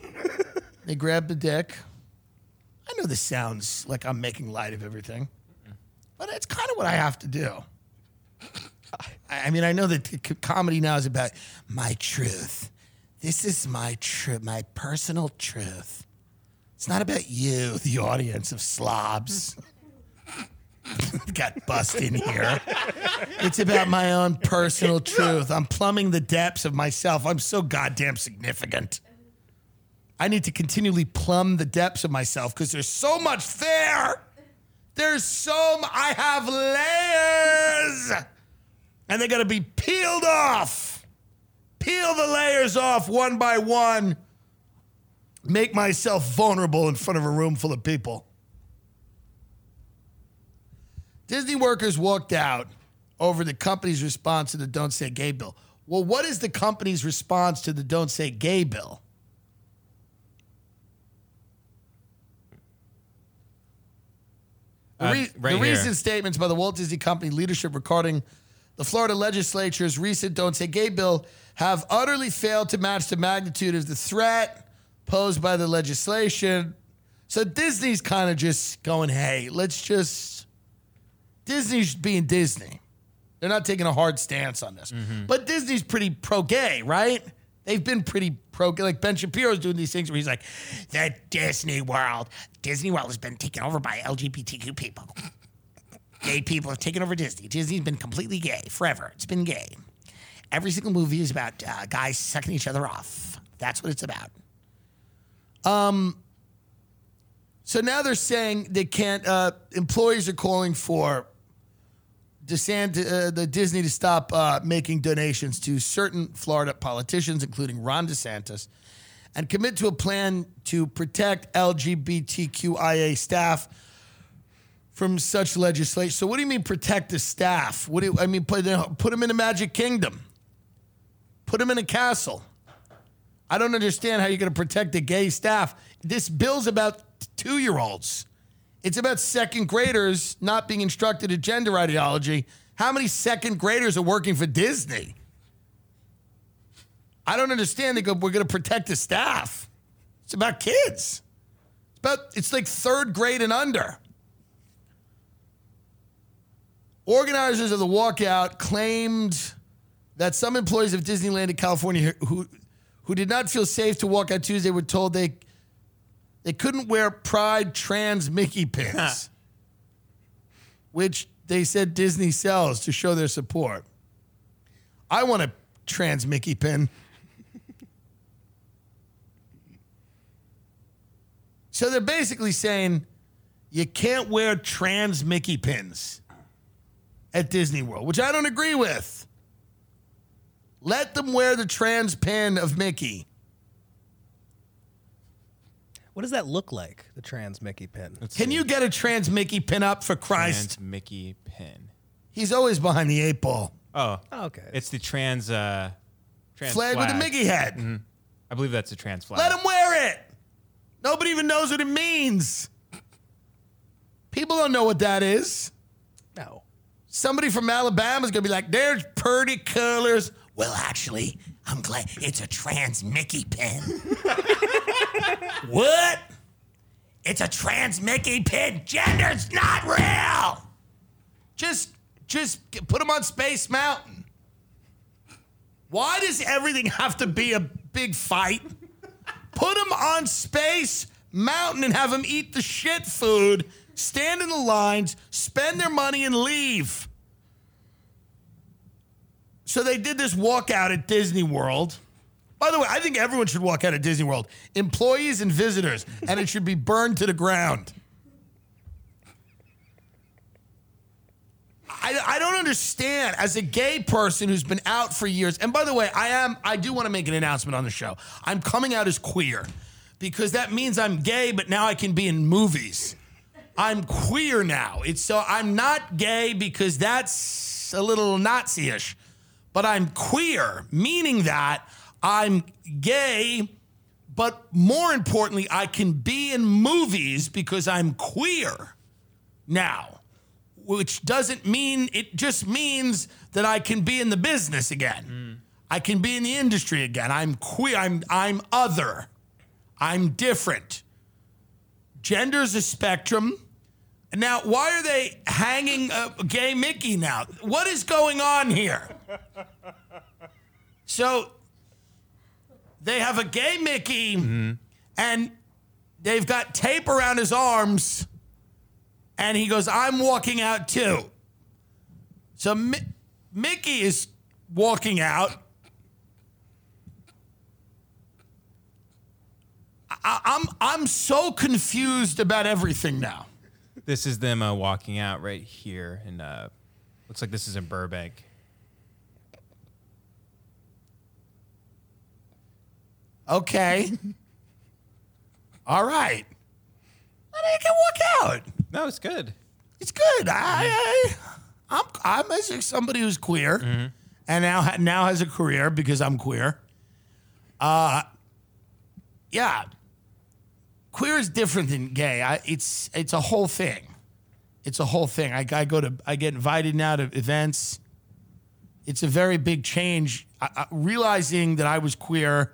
B: they grab the dick. I know this sounds like I'm making light of everything, but it's kind of what I have to do. I, mean, I know that comedy now is about my truth. This is my truth, my personal truth. It's not about you, the audience of slobs. Got bust in here. It's about my own personal truth. I'm plumbing the depths of myself. I'm so goddamn significant. I need to continually plumb the depths of myself because there's so much there. There's some I have layers, and they got to be peeled off. Peel the layers off one by one. Make myself vulnerable in front of a room full of people. Disney workers walked out over the company's response to the Don't Say Gay bill. Well, what is the company's response to the Don't Say Gay bill? The,
C: Uh, right
B: the recent statements by the Walt Disney Company leadership regarding the Florida legislature's recent Don't Say Gay bill have utterly failed to match the magnitude of the threat posed by the legislation. So Disney's kind of just going, hey, let's just. Disney's being Disney. They're not taking a hard stance on this. But Disney's pretty pro gay, right? They've been pretty pro. Like Ben Shapiro's doing these things where he's like, the Disney World. Disney World has been taken over by LGBTQ people. Gay people have taken over Disney. Disney's been completely gay forever. It's been gay. Every single movie is about uh, guys sucking each other off. That's what it's about. Um. So now they're saying they can't. Uh, employees are calling for DeSantis, uh, the Disney to stop uh, making donations to certain Florida politicians, including Ron DeSantis, and commit to a plan to protect LGBTQIA staff from such legislation. So, what do you mean protect the staff? What do you, I mean? Put put them in a Magic Kingdom. Put them in a castle. I don't understand how you're going to protect the gay staff. This bill's about two year olds. It's about second graders not being instructed in gender ideology. How many second graders are working for Disney? I don't understand. They go, we're going to protect the staff. It's about kids. It's about it's like third grade and under. Organizers of the walkout claimed that some employees of Disneyland in California who who did not feel safe to walk out Tuesday were told they they couldn't wear Pride trans Mickey pins, which they said Disney sells to show their support. I want a trans Mickey pin. so they're basically saying you can't wear trans Mickey pins at Disney World, which I don't agree with. Let them wear the trans pin of Mickey.
D: What does that look like? The trans Mickey pin.
B: Can you get a trans Mickey pin up for Christ?
C: Trans Mickey pin.
B: He's always behind the eight ball.
C: Oh,
D: okay.
C: It's the trans uh, trans
B: Flag with the Mickey head.
C: Mhm. I believe that's a trans flag.
B: Let him wear it. Nobody even knows what it means. People don't know what that is.
D: No.
B: Somebody from Alabama is going to be like, there's pretty colors. Well, actually, I'm glad it's a trans Mickey pin. what? It's a trans Mickey pin. Gender's not real. Just, just put them on Space Mountain. Why does everything have to be a big fight? Put them on Space Mountain and have them eat the shit food, stand in the lines, spend their money, and leave. So they did this walkout at Disney World. By the way, I think everyone should walk out of Disney World, employees and visitors, and it should be burned to the ground. I, I don't understand as a gay person who's been out for years. And by the way, I am I do want to make an announcement on the show. I'm coming out as queer because that means I'm gay, but now I can be in movies. I'm queer now. It's so I'm not gay because that's a little Nazi-ish, but I'm queer, meaning that I'm gay, but more importantly, I can be in movies because I'm queer now which doesn't mean it just means that I can be in the business again. Mm. I can be in the industry again. I'm queer. I'm I'm other. I'm different. Gender's a spectrum. Now, why are they hanging a gay Mickey now? What is going on here? So they have a gay Mickey mm-hmm. and they've got tape around his arms and he goes, I'm walking out too. So Mi- Mickey is walking out. I- I'm I'm so confused about everything now.
C: This is them uh, walking out right here, and uh, looks like this is in Burbank.
B: Okay. All right. I can walk out.
C: No, it's good.
B: It's good. I, I I'm I'm as somebody who's queer and now now has a career because I'm queer. Uh yeah. Queer is different than gay. I, it's it's a whole thing. It's a whole thing. I, I go to I get invited now to events. It's a very big change. I, realizing that I was queer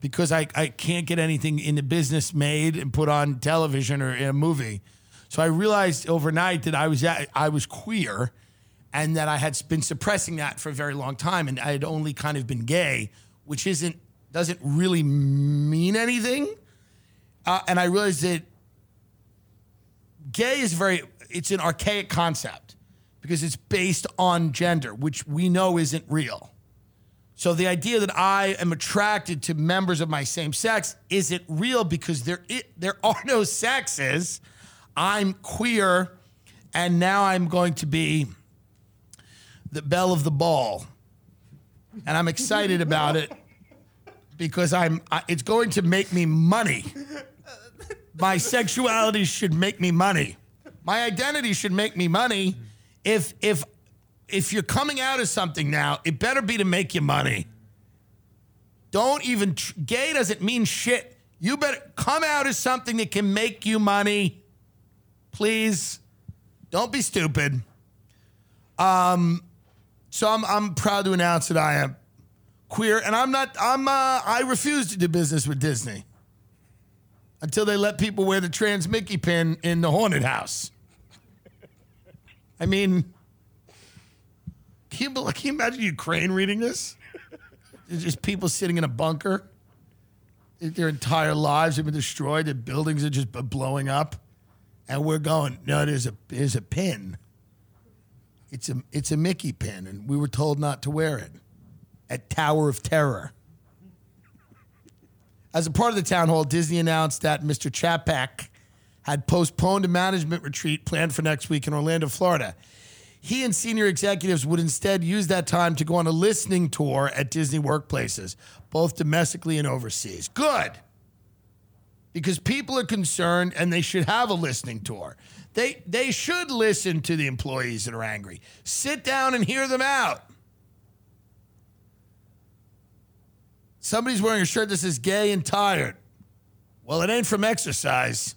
B: because I, I can't get anything in the business made and put on television or in a movie. So I realized overnight that I was at, I was queer and that I had been suppressing that for a very long time and I had only kind of been gay, which isn't doesn't really mean anything. Uh, and I realized that gay is very it's an archaic concept because it's based on gender, which we know isn't real. So the idea that I am attracted to members of my same sex isn't real because there i there are no sexes. I'm queer, and now I'm going to be the belle of the ball, and I'm excited about it because I'm. It's going to make me money. My sexuality should make me money. My identity should make me money. If if if you're coming out as something now, it better be to make you money. Don't even tr- gay doesn't mean shit. You better come out as something that can make you money. Please. Don't be stupid. Um so I'm I'm proud to announce that I am queer and I'm not I'm uh I refuse to do business with Disney until they let people wear the trans Mickey pin in the haunted house. I mean, can you, can you imagine Ukraine reading this? It's just people sitting in a bunker. Their entire lives have been destroyed. Their buildings are just blowing up, and we're going. No, there's a there's a pin. It's a it's a Mickey pin, and we were told not to wear it at Tower of Terror. As a part of the town hall, Disney announced that Mr. Chapek had postponed a management retreat planned for next week in Orlando, Florida. He and senior executives would instead use that time to go on a listening tour at Disney workplaces, both domestically and overseas. Good. Because people are concerned and they should have a listening tour. They, they should listen to the employees that are angry. Sit down and hear them out. Somebody's wearing a shirt that says gay and tired. Well, it ain't from exercise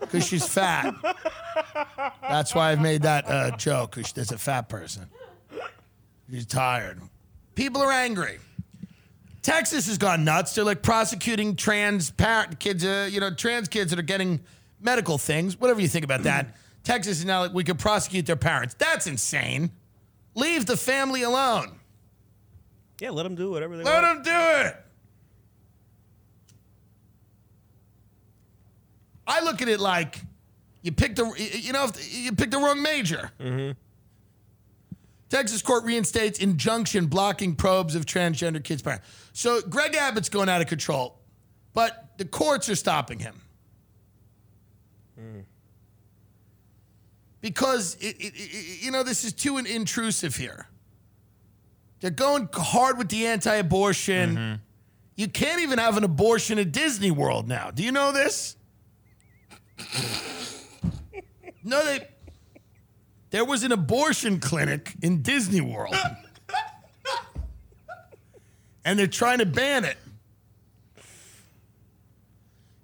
B: because she's fat. That's why I've made that uh, joke because there's a fat person. She's tired. People are angry. Texas has gone nuts. They're like prosecuting trans parent kids, uh, you know, trans kids that are getting medical things. Whatever you think about that. Texas is now like we could prosecute their parents. That's insane. Leave the family alone.
D: Yeah, let them do whatever they
B: Let
D: want.
B: Let them do it. I look at it like you picked the you know if you picked the wrong major. Mm-hmm. Texas court reinstates injunction blocking probes of transgender kids' parents. So Greg Abbott's going out of control, but the courts are stopping him mm. because it, it, it- you know this is too intrusive here. They're going hard with the anti-abortion. Mm-hmm. You can't even have an abortion at Disney World now. Do you know this? no, they. There was an abortion clinic in Disney World, and they're trying to ban it.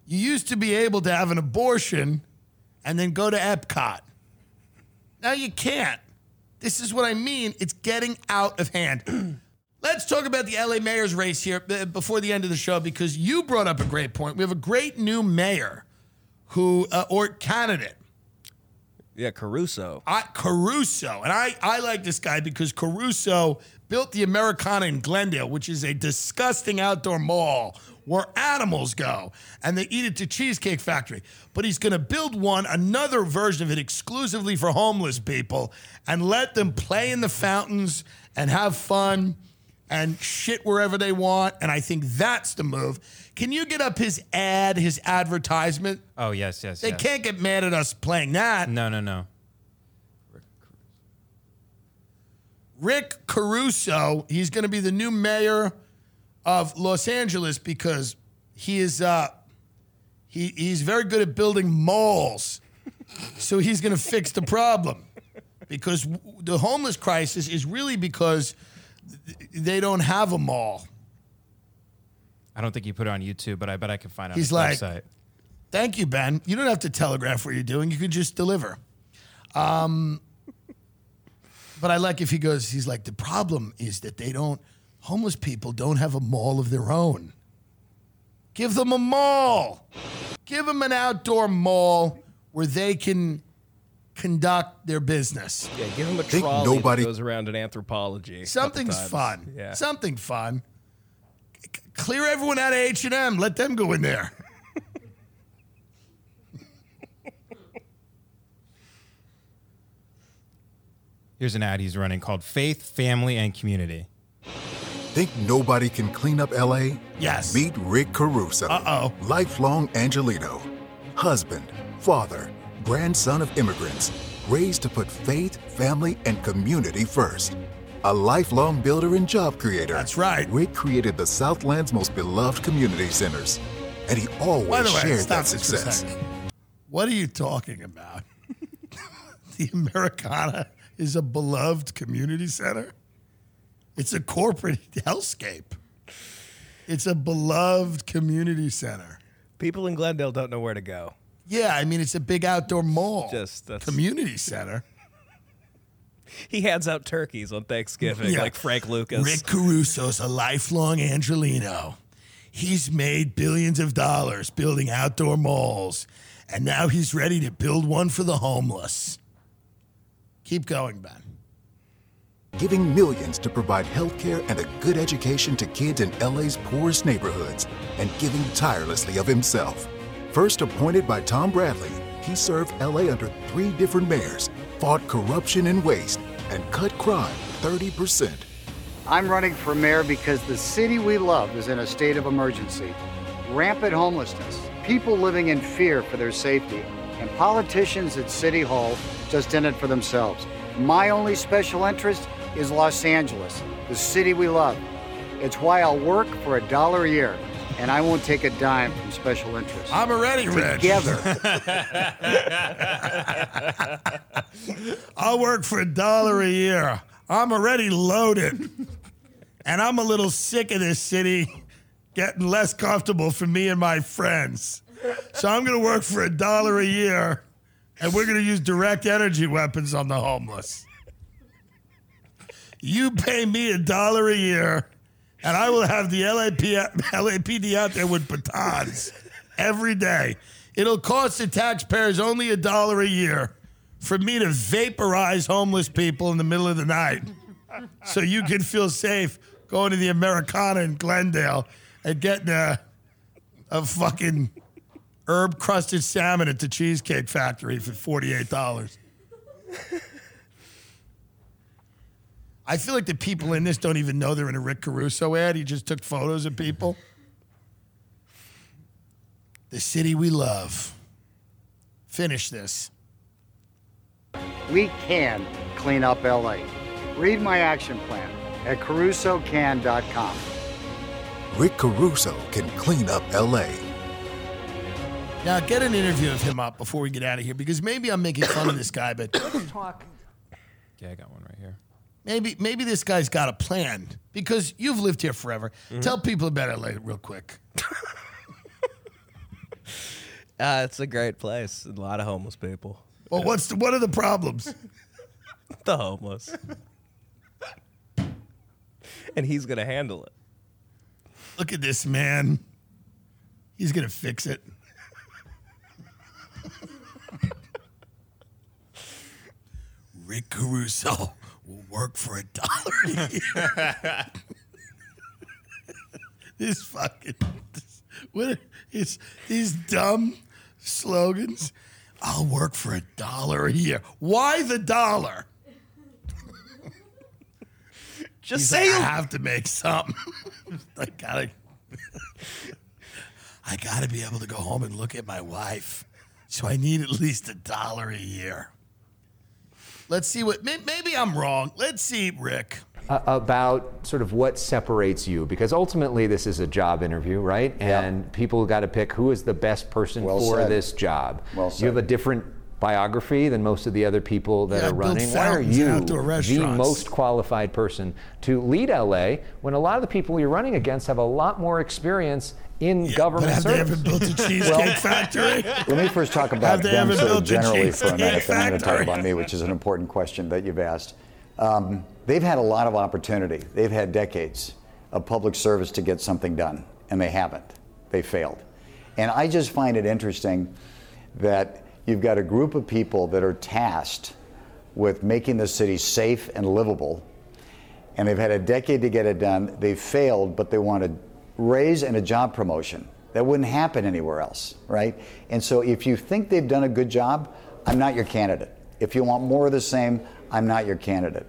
B: You used to be able to have an abortion and then go to Epcot. Now you can't. This is what I mean. It's getting out of hand. Let's talk about the LA mayor's race here before the end of the show because you brought up a great point. We have a great new mayor who, uh, or candidate,
D: Yeah, Caruso.
B: I, Caruso. And I, I like this guy because Caruso built the Americana in Glendale, which is a disgusting outdoor mall where animals go and they eat it to Cheesecake Factory. But he's going to build one, another version of it exclusively for homeless people and let them play in the fountains and have fun and shit wherever they want. And I think that's the move. Can you get up his ad, his advertisement?
C: Oh yes, yes.
B: They
C: yes.
B: can't get mad at us playing that.
C: No, no, no.
B: Rick Caruso, he's going to be the new mayor of Los Angeles because he is uh, he he's very good at building malls. so he's going to fix the problem because the homeless crisis is really because they don't have a mall.
C: I don't think you put it on YouTube, but I bet I can find it on
B: He's
C: his
B: like-
C: website.
B: Thank you, Ben. You don't have to telegraph what you're doing. You could just deliver. Um, But I like if he goes, he's like, the problem is that they don't, homeless people don't have a mall of their own. Give them a mall. Give them an outdoor mall where they can conduct their business.
D: Yeah, give him a
K: Think
D: trolley
K: nobody-
D: that goes around in anthropology.
B: Something's fun.
D: Yeah.
B: Something fun. C- clear everyone out of H&M. Let them go in there.
C: Here's an ad he's running called Faith, Family, and Community.
K: Think nobody can clean up LA?
B: Yes.
K: Meet Rick Caruso.
B: Uh-oh.
K: Lifelong Angelino. Husband, father, grandson of immigrants, raised to put faith, family, and community first. A lifelong builder and job creator.
B: That's right.
K: Rick created the Southland's most beloved community centers. And he always
B: way,
K: shared that
B: this for a
K: success.
B: What are you talking about? the Americana is a beloved community center. It's a corporate hellscape. It's a beloved community center.
D: People in Glendale don't know where to go.
B: Yeah, I mean it's a big outdoor mall.
D: Just that's,
B: community center.
D: he hands out turkeys on Thanksgiving,
B: Yeah.
D: like Frank Lucas.
B: Rick Caruso's a lifelong Angelino. He's made billions of dollars building outdoor malls, and now he's ready to build one for the homeless. Keep going, Ben.
K: Giving millions to provide healthcare and a good education to kids in LA's poorest neighborhoods, and giving tirelessly of himself. First appointed by Tom Bradley, he served LA under three different mayors, fought corruption and waste, and cut crime 30%.
L: I'm running for mayor because the city we love is in a state of emergency. Rampant homelessness, people living in fear for their safety, and politicians at City Hall just in it for themselves. My only special interest is Los Angeles, the city we love. It's why I'll work for a dollar a year, and I won't take a dime from special interests.
B: I'm already rich.
L: Together,
B: I'll work for a dollar a year. I'm already loaded. And I'm a little sick of this city getting less comfortable for me and my friends. So I'm going to work for a dollar a year and we're going to use direct energy weapons on the homeless. You pay me a dollar a year and I will have the LAP, LAPD out there with batons every day. It'll cost the taxpayers only a dollar a year for me to vaporize homeless people in the middle of the night so you can feel safe going to the Americana in Glendale and getting a, a fucking herb crusted salmon at the Cheesecake Factory for $48. I feel like the people in this don't even know they're in a Rick Caruso ad. He just took photos of people. The city we love. Finish this.
L: we can clean up LA. Read my action plan at carusocan.com.
K: Rick Caruso can clean up LA.
B: Now, get an interview of him up before we get out of here because maybe I'm making fun of this guy, but Let's talk.
C: Yeah, I got one right here.
B: Maybe maybe this guy's got a plan because you've lived here forever.
D: Mm-hmm.
B: Tell people about LA real quick.
D: Uh, it's a great place. A lot of homeless people.
B: Well, what's the, what are the problems?
D: The homeless. and he's gonna handle it.
B: Look at this man. He's gonna fix it. Rick Caruso will work for a dollar a year. this fucking this, what it's these dumb slogans. I'll work for a dollar a year. Why the dollar?
D: Just
B: He's
D: say
B: like, I
D: you-
B: have to make something. I gotta, I gotta be able to go home and look at my wife. So I need at least a dollar a year. Let's see what. Maybe I'm wrong. Let's see, Rick.
M: uh, about sort of what separates you because ultimately this is a job interview right and people got to pick who is the best person
N: Well
M: for
N: said.
M: this job
N: Well said.
M: you have a different biography than most of the other people that
B: Yeah, I
M: are
B: built
M: running why are
B: fountains in
M: you the most qualified person to lead la when a lot of the people you're running against have a lot more experience in government
B: But have they
M: service
B: ever built a cheesecake factory?
N: Let me first talk about
B: they
N: them sort of generally for a minute,
B: cheesecake
N: then I'm going to talk about me, which is an important question that you've asked. Um, they've had a lot of opportunity. They've had decades of public service to get something done, and they haven't. They failed. And I just find it interesting that you've got a group of people that are tasked with making the city safe and livable, and they've had a decade to get it done. They've failed, but they want a raise and a job promotion. That wouldn't happen anywhere else, right? And so if you think they've done a good job, I'm not your candidate. If you want more of the same, I'm not your candidate.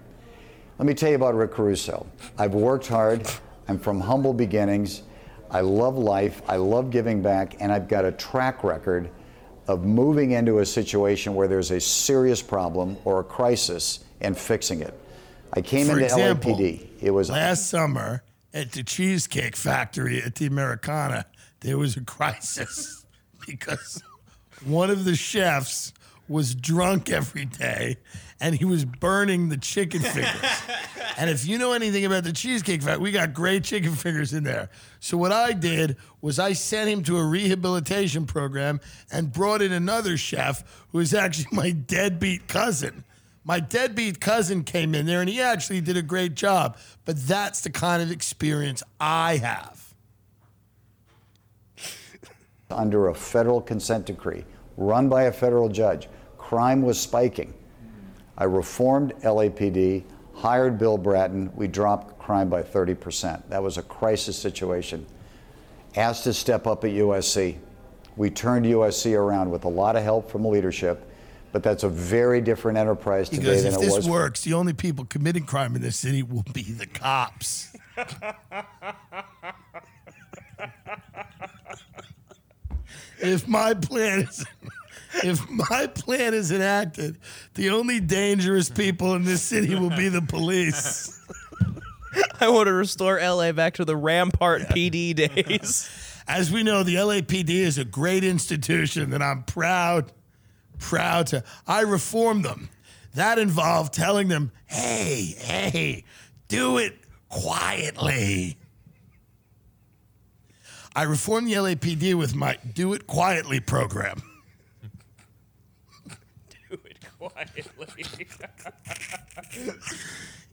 N: Let me tell you about Rick Caruso. I've worked hard. I'm from humble beginnings. I love life. I love giving back, and I've got a track record of moving into a situation where there's a serious problem or a crisis and fixing it. I came
B: For
N: into
B: example,
N: LAPD. It was
B: last summer at the Cheesecake Factory at the Americana. There was a crisis because one of the chefs was drunk every day and he was burning the chicken fingers. and if you know anything about the Cheesecake Factory, we got great chicken fingers in there. So what I did was I sent him to a rehabilitation program and brought in another chef who is actually my deadbeat cousin. My deadbeat cousin came in there and he actually did a great job. But that's the kind of experience I have.
N: under a federal consent decree run by a federal judge. Crime was spiking. I reformed LAPD, hired Bill Bratton. We dropped crime by 30%. That was a crisis situation. Asked to step up at USC. We turned USC around with a lot of help from leadership, but that's a very different enterprise
B: He
N: today
B: goes,
N: than
B: if this
N: was.
B: works, the only people committing crime in this city will be the cops. if my plan is if my plan is enacted, the only dangerous people in this city will be the police.
D: I want to restore LA back to the Rampart PD days.
B: As we know, the LAPD is a great institution, and I'm proud, proud to. I reformed them. That involved telling them, "Hey, hey, do it quietly." I reformed the LAPD with my "Do It Quietly" program.
D: Do it quietly.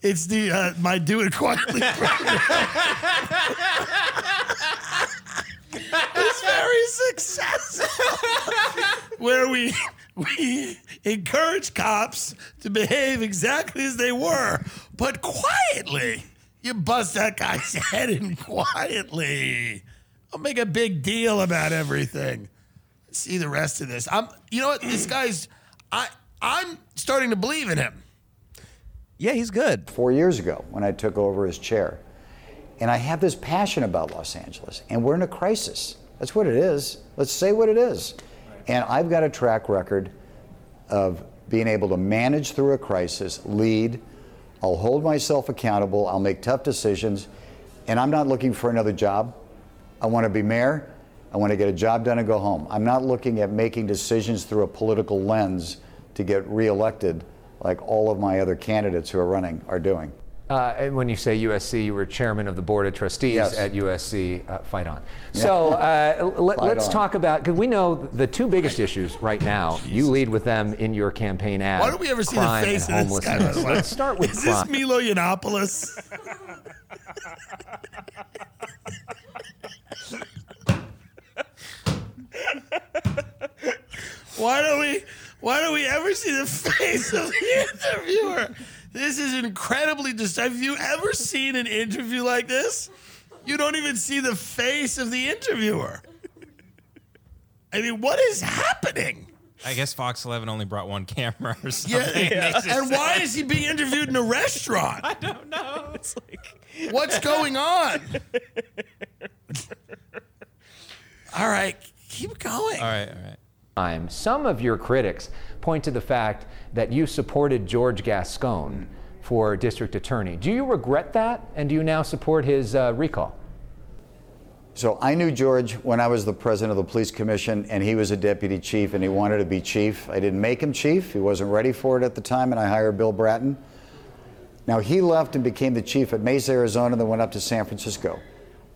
B: It's the uh, my "Do It Quietly" program. it's very successful. Where we we encourage cops to behave exactly as they were, but quietly. You bust that guy's head in quietly. Don't make a big deal about everything. Let's see the rest of this. I'm you know what? This guy's I I'm starting to believe in him.
D: Yeah, he's good.
N: Four years ago, when I took over as chair. And I have this passion about Los Angeles, and we're in a crisis. That's what it is. Let's say what it is. And I've got a track record of being able to manage through a crisis, lead. I'll hold myself accountable. I'll make tough decisions. And I'm not looking for another job. I want to be mayor. I want to get a job done and go home. I'm not looking at making decisions through a political lens to get reelected like all of my other candidates who are running are doing.
M: Uh, and when you say USC, you were chairman of the board of trustees
N: Yes.
M: at USC. Uh, fight on.
N: Yeah.
M: So uh, let,
N: Fight
M: us
N: on.
M: talk about because we know the two biggest issues right now. You lead with them in your campaign ad.
B: Why don't we ever see the face
M: and
B: of this guy? By
M: homelessness.
B: the way?
M: Let's start with
B: Is
M: crime.
B: this Milo Yiannopoulos? why don't we? Why don't we ever see the face of the interviewer? This is incredibly disturbing. Have you ever seen an interview like this? You don't even see the face of the interviewer. I mean, what is happening?
C: I guess Fox 11 only brought one camera or something.
B: Yeah,
C: Makes it
B: and why is he being interviewed in a restaurant? I
C: don't know.
D: It's like
B: What's going on? all right, keep going.
C: All right, all right.
M: Time. Some of your critics point to the fact that you supported George Gascon for district attorney. Do you regret that? And do you now support his uh, recall?
N: So I knew George when I was the president of the police commission, and he was a deputy chief, and he wanted to be chief. I didn't make him chief; he wasn't ready for it at the time, and I hired Bill Bratton. Now he left and became the chief at Mesa, Arizona, then went up to San Francisco.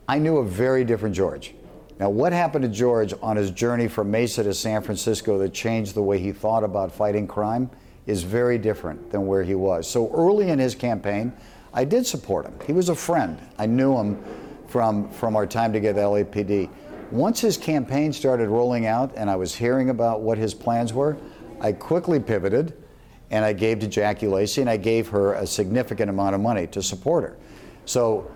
N: I knew a very different George. Now, what happened to George on his journey from Mesa to San Francisco that changed the way he thought about fighting crime? is very different than where he was. So early in his campaign, I did support him. He was a friend. I knew him from, from our time together at LAPD. Once his campaign started rolling out and I was hearing about what his plans were, I quickly pivoted and I gave to Jackie Lacey and I gave her a significant amount of money to support her. So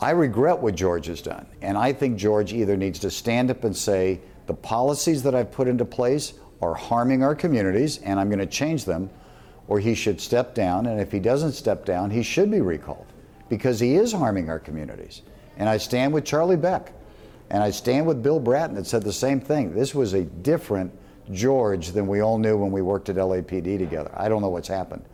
N: I regret what George has done. And I think George either needs to stand up and say, the policies that I've put into place are harming our communities and I'm going to change them, or he should step down. And if he doesn't step down, he should be recalled because he is harming our communities. And I stand with Charlie Beck. And I stand with Bill Bratton that said the same thing. This was a different George than we all knew when we worked at LAPD together. I don't know what's happened.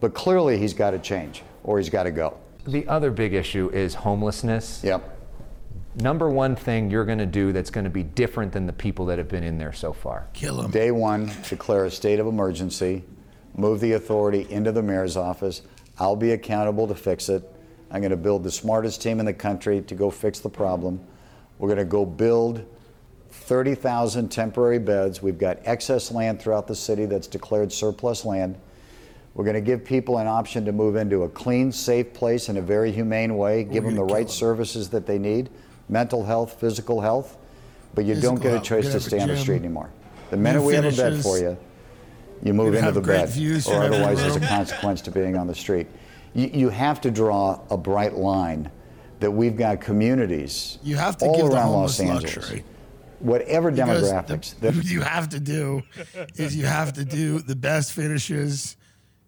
N: But clearly he's got to change or he's got to go.
M: The other big issue is homelessness.
N: Yep.
M: Number one thing you're going to do that's going to be different than the people that have been in there so far.
B: Kill him.
N: Day one, declare a state of emergency, move the authority into the mayor's office. I'll be accountable to fix it. I'm going to build the smartest team in the country to go fix the problem. We're going to go build 30,000 temporary beds. We've got excess land throughout the city that's declared surplus land. We're going to give people an option to move into a clean, safe place in a very humane way, give them the right services that they need mental health, physical health. But you don't get a choice to stay on the street anymore. The minute we have a bed for you, you move into the bed, or otherwise there's a consequence to being on the street. You, you have to draw a bright line that we've got communities
B: You have to
N: all
B: give the
N: around Los Angeles,
B: luxury.
N: whatever
B: Because
N: demographics. that-
B: you have to do is you have to do the best finishes.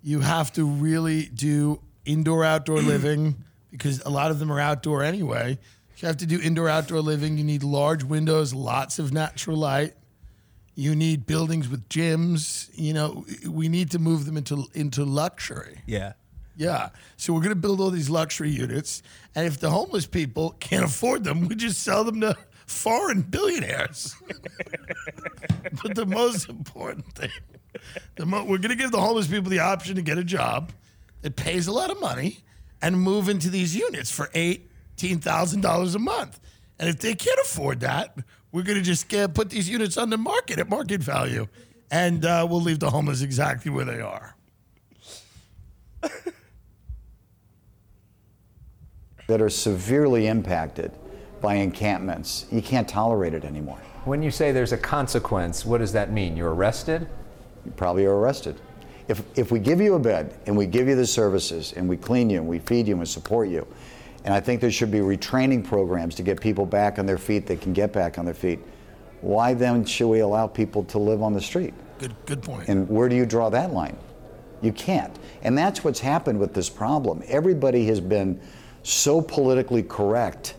B: You have to really do indoor outdoor living because a lot of them are outdoor anyway. You have to do indoor outdoor living. You need large windows, lots of natural light. You need buildings with gyms. You know, we need to move them into into luxury.
D: Yeah.
B: Yeah. So we're going to build all these luxury units. And if the homeless people can't afford them, we just sell them to foreign billionaires. but the most important thing, mo- we're going to give the homeless people the option to get a job that pays a lot of money and move into these units for $18,000 a month. And if they can't afford that, we're going to just get, put these units on the market at market value. And uh, we'll leave the homeless exactly where they are.
N: that are severely impacted by encampments. You can't tolerate it anymore.
M: When you say there's a consequence, what does that mean? You're arrested?
N: You probably are arrested. If, if we give you a bed and we give you the services and we clean you and we feed you and we support you, and I think there should be retraining programs to get people back on their feet that can get back on their feet, why then should we allow people to live on the street?
B: Good, good point.
N: And where do you draw that line? You can't. And that's what's happened with this problem. Everybody has been so politically correct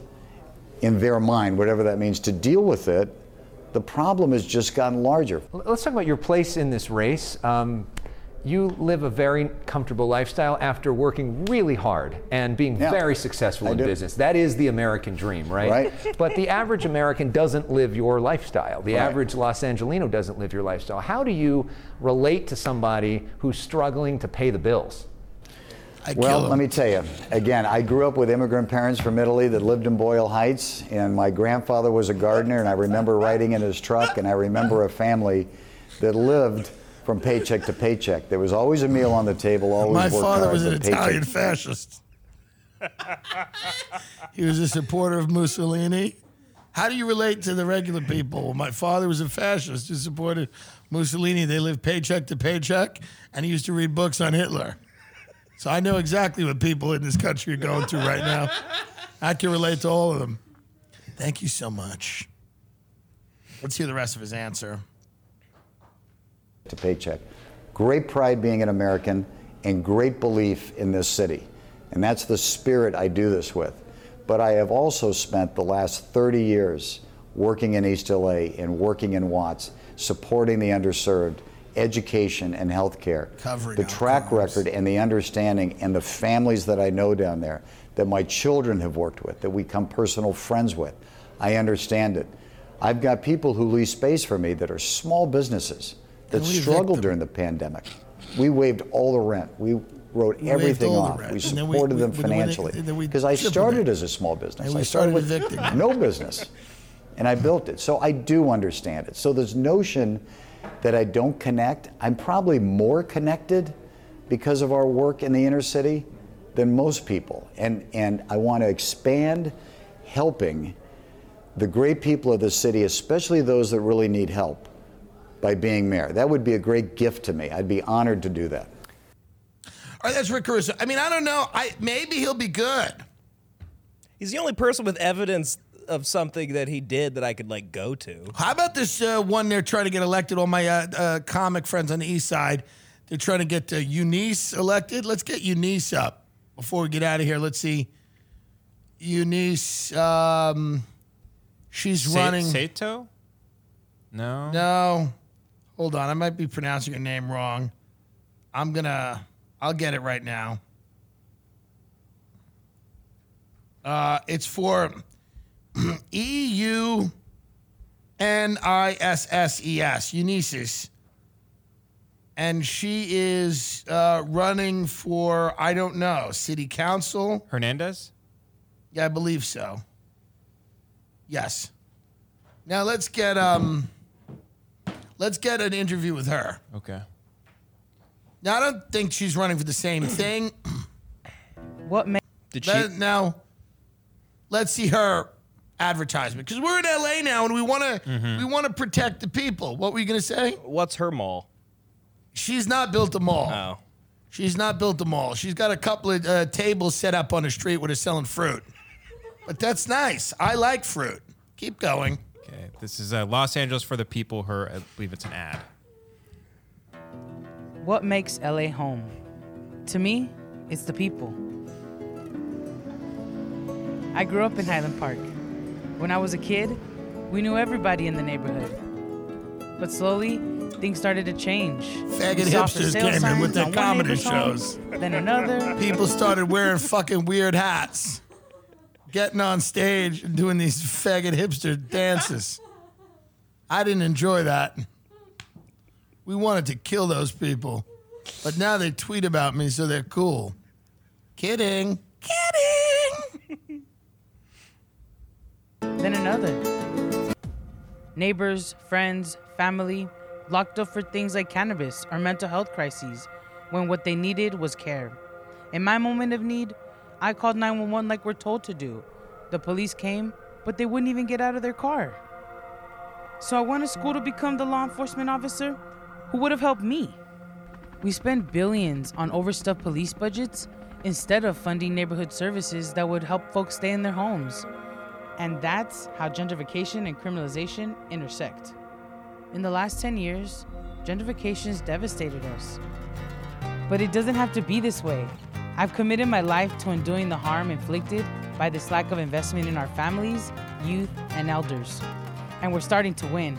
N: in their mind, whatever that means, to deal with it. The problem has just gotten larger.
M: Let's talk about your place in this race. Um, you live a very comfortable lifestyle after working really hard and being
N: Yeah,
M: very successful
N: I
M: in
N: do.
M: business. That is the American dream, right?
N: Right.
M: but the average American doesn't live your lifestyle. The
N: Right.
M: average Los Angelino doesn't live your lifestyle. How do you relate to somebody who's struggling to pay the bills?
B: I
N: Well, let me tell you. Again, I grew up with immigrant parents from Italy that lived in Boyle Heights, and my grandfather was a gardener, and I remember riding in his truck, and I remember a family that lived from paycheck to paycheck. There was always a meal on the table, always
B: My father was an
N: paycheck-
B: Italian fascist. he was a supporter of Mussolini. How do you relate to the regular people? Well, my father was a fascist who supported Mussolini. They lived paycheck to paycheck, and he used to read books on Hitler. So I know exactly what people in this country are going through right now. I can relate to all of them. Thank you so much. Let's hear the rest of his answer.
N: to paycheck. Great pride being an American and great belief in this city. And that's the spirit I do this with. But I have also spent the last 30 years working in East LA and working in Watts, supporting the underserved, education and healthcare.
B: Covering
N: the track record and the understanding and the families that I know down there that my children have worked with, that we become personal friends with. I understand it. I've got people who lease space for me that are small businesses that struggled during the pandemic. We waived all the rent. We wrote
B: We
N: everything off. We supported
B: we-
N: them
B: we-
N: financially
B: and then we
N: because I started as a small business. I started
B: started
N: with
B: evicting.
N: no business, and I built it. So I do understand it. So this notion that I don't connect. I'm probably more connected because of our work in the inner city than most people. And, and I want to expand helping the great people of the city, especially those that really need help, by being mayor. That would be a great gift to me. I'd be honored to do that.
B: All right, that's Rick Caruso. I mean, I don't know. I maybe he'll be good.
D: He's the only person with evidence of something that he did that I could like go to.
B: How about this uh, one they're trying to get elected? All my uh, uh, comic friends on the east side, they're trying to get uh, Eunice elected. Let's get Eunice up before we get out of here. Let's see. Eunice, um, she's
C: Sa-
B: running.
C: Sato? No.
B: No. Hold on. I might be pronouncing her name wrong. I'm going to, I'll get it right now. Uh, it's for E U N I S S E S, Eunisses. And she is uh, running for, I don't know, city council.
C: Hernandez?
B: Yeah, I believe so. Yes. Now let's get um let's get an interview with her.
C: Okay.
B: Now I don't think she's running for the same thing.
O: What made
D: Did
B: Let-
D: she?
B: now let's see her advertisement because we're in LA now and we want to we want to protect the people. What were you gonna say?
D: What's her mall?
B: She's not built a mall.
D: Oh.
B: She's not built a mall. She's got a couple of uh, tables set up on the street where they're selling fruit. But that's nice. I like fruit. Keep going.
C: Okay. This is uh, Los Angeles for the people. Her, I believe it's an ad.
O: what makes LA home? To me, it's the people. I grew up in Highland Park. When I was a kid, we knew everybody in the neighborhood. But slowly, things started to change.
B: Faggot hipsters came in with their comedy shows.
O: Then another.
B: People started wearing fucking weird hats, getting on stage and doing these faggot hipster dances. I didn't enjoy that. We wanted to kill those people, but now they tweet about me, so they're cool. Kidding. Kidding.
O: Then another. Neighbors, friends, family locked up for things like cannabis or mental health crises when what they needed was care. In my moment of need, I called 911 like we're told to do. The police came, but they wouldn't even get out of their car. So I went to school to become the law enforcement officer who would have helped me. We spend billions on overstuffed police budgets instead of funding neighborhood services that would help folks stay in their homes. And that's how gentrification and criminalization intersect. In the last 10 years, gentrification has devastated us. But it doesn't have to be this way. I've committed my life to undoing the harm inflicted by this lack of investment in our families, youth, and elders. And we're starting to win.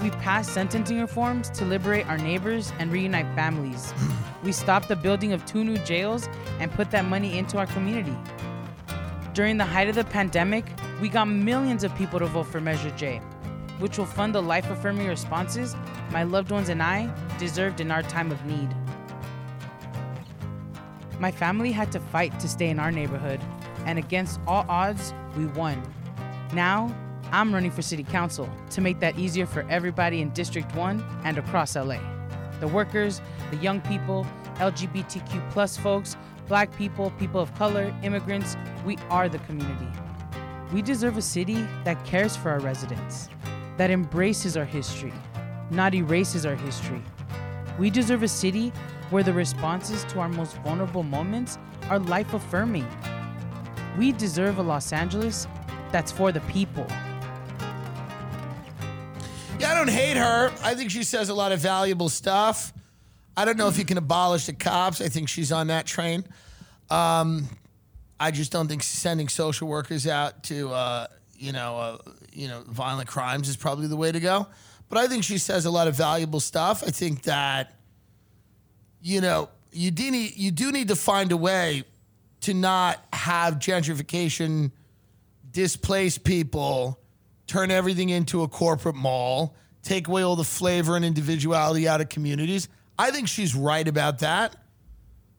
O: We passed sentencing reforms to liberate our neighbors and reunite families. We stopped the building of two new jails and put that money into our community. During the height of the pandemic, we got millions of people to vote for Measure J, which will fund the life affirming responses my loved ones and I deserved in our time of need. My family had to fight to stay in our neighborhood, and against all odds, we won. Now, I'm running for city council to make that easier for everybody in District 1 and across LA. The workers, the young people, LGBTQ plus folks, black people, people of color, immigrants, we are the community. We deserve a city that cares for our residents, that embraces our history, not erases our history. We deserve a city where the responses to our most vulnerable moments are life affirming. We deserve a Los Angeles that's for the people.
B: Yeah, I don't hate her. I think she says a lot of valuable stuff. I don't know if you can abolish the cops. I think she's on that train. Um, I just don't think sending social workers out to, uh, you know, uh, you know, violent crimes is probably the way to go. But I think she says a lot of valuable stuff. I think that, you know, you do need you do need to find a way to not have gentrification displace people, turn everything into a corporate mall, take away all the flavor and individuality out of communities. I think she's right about that.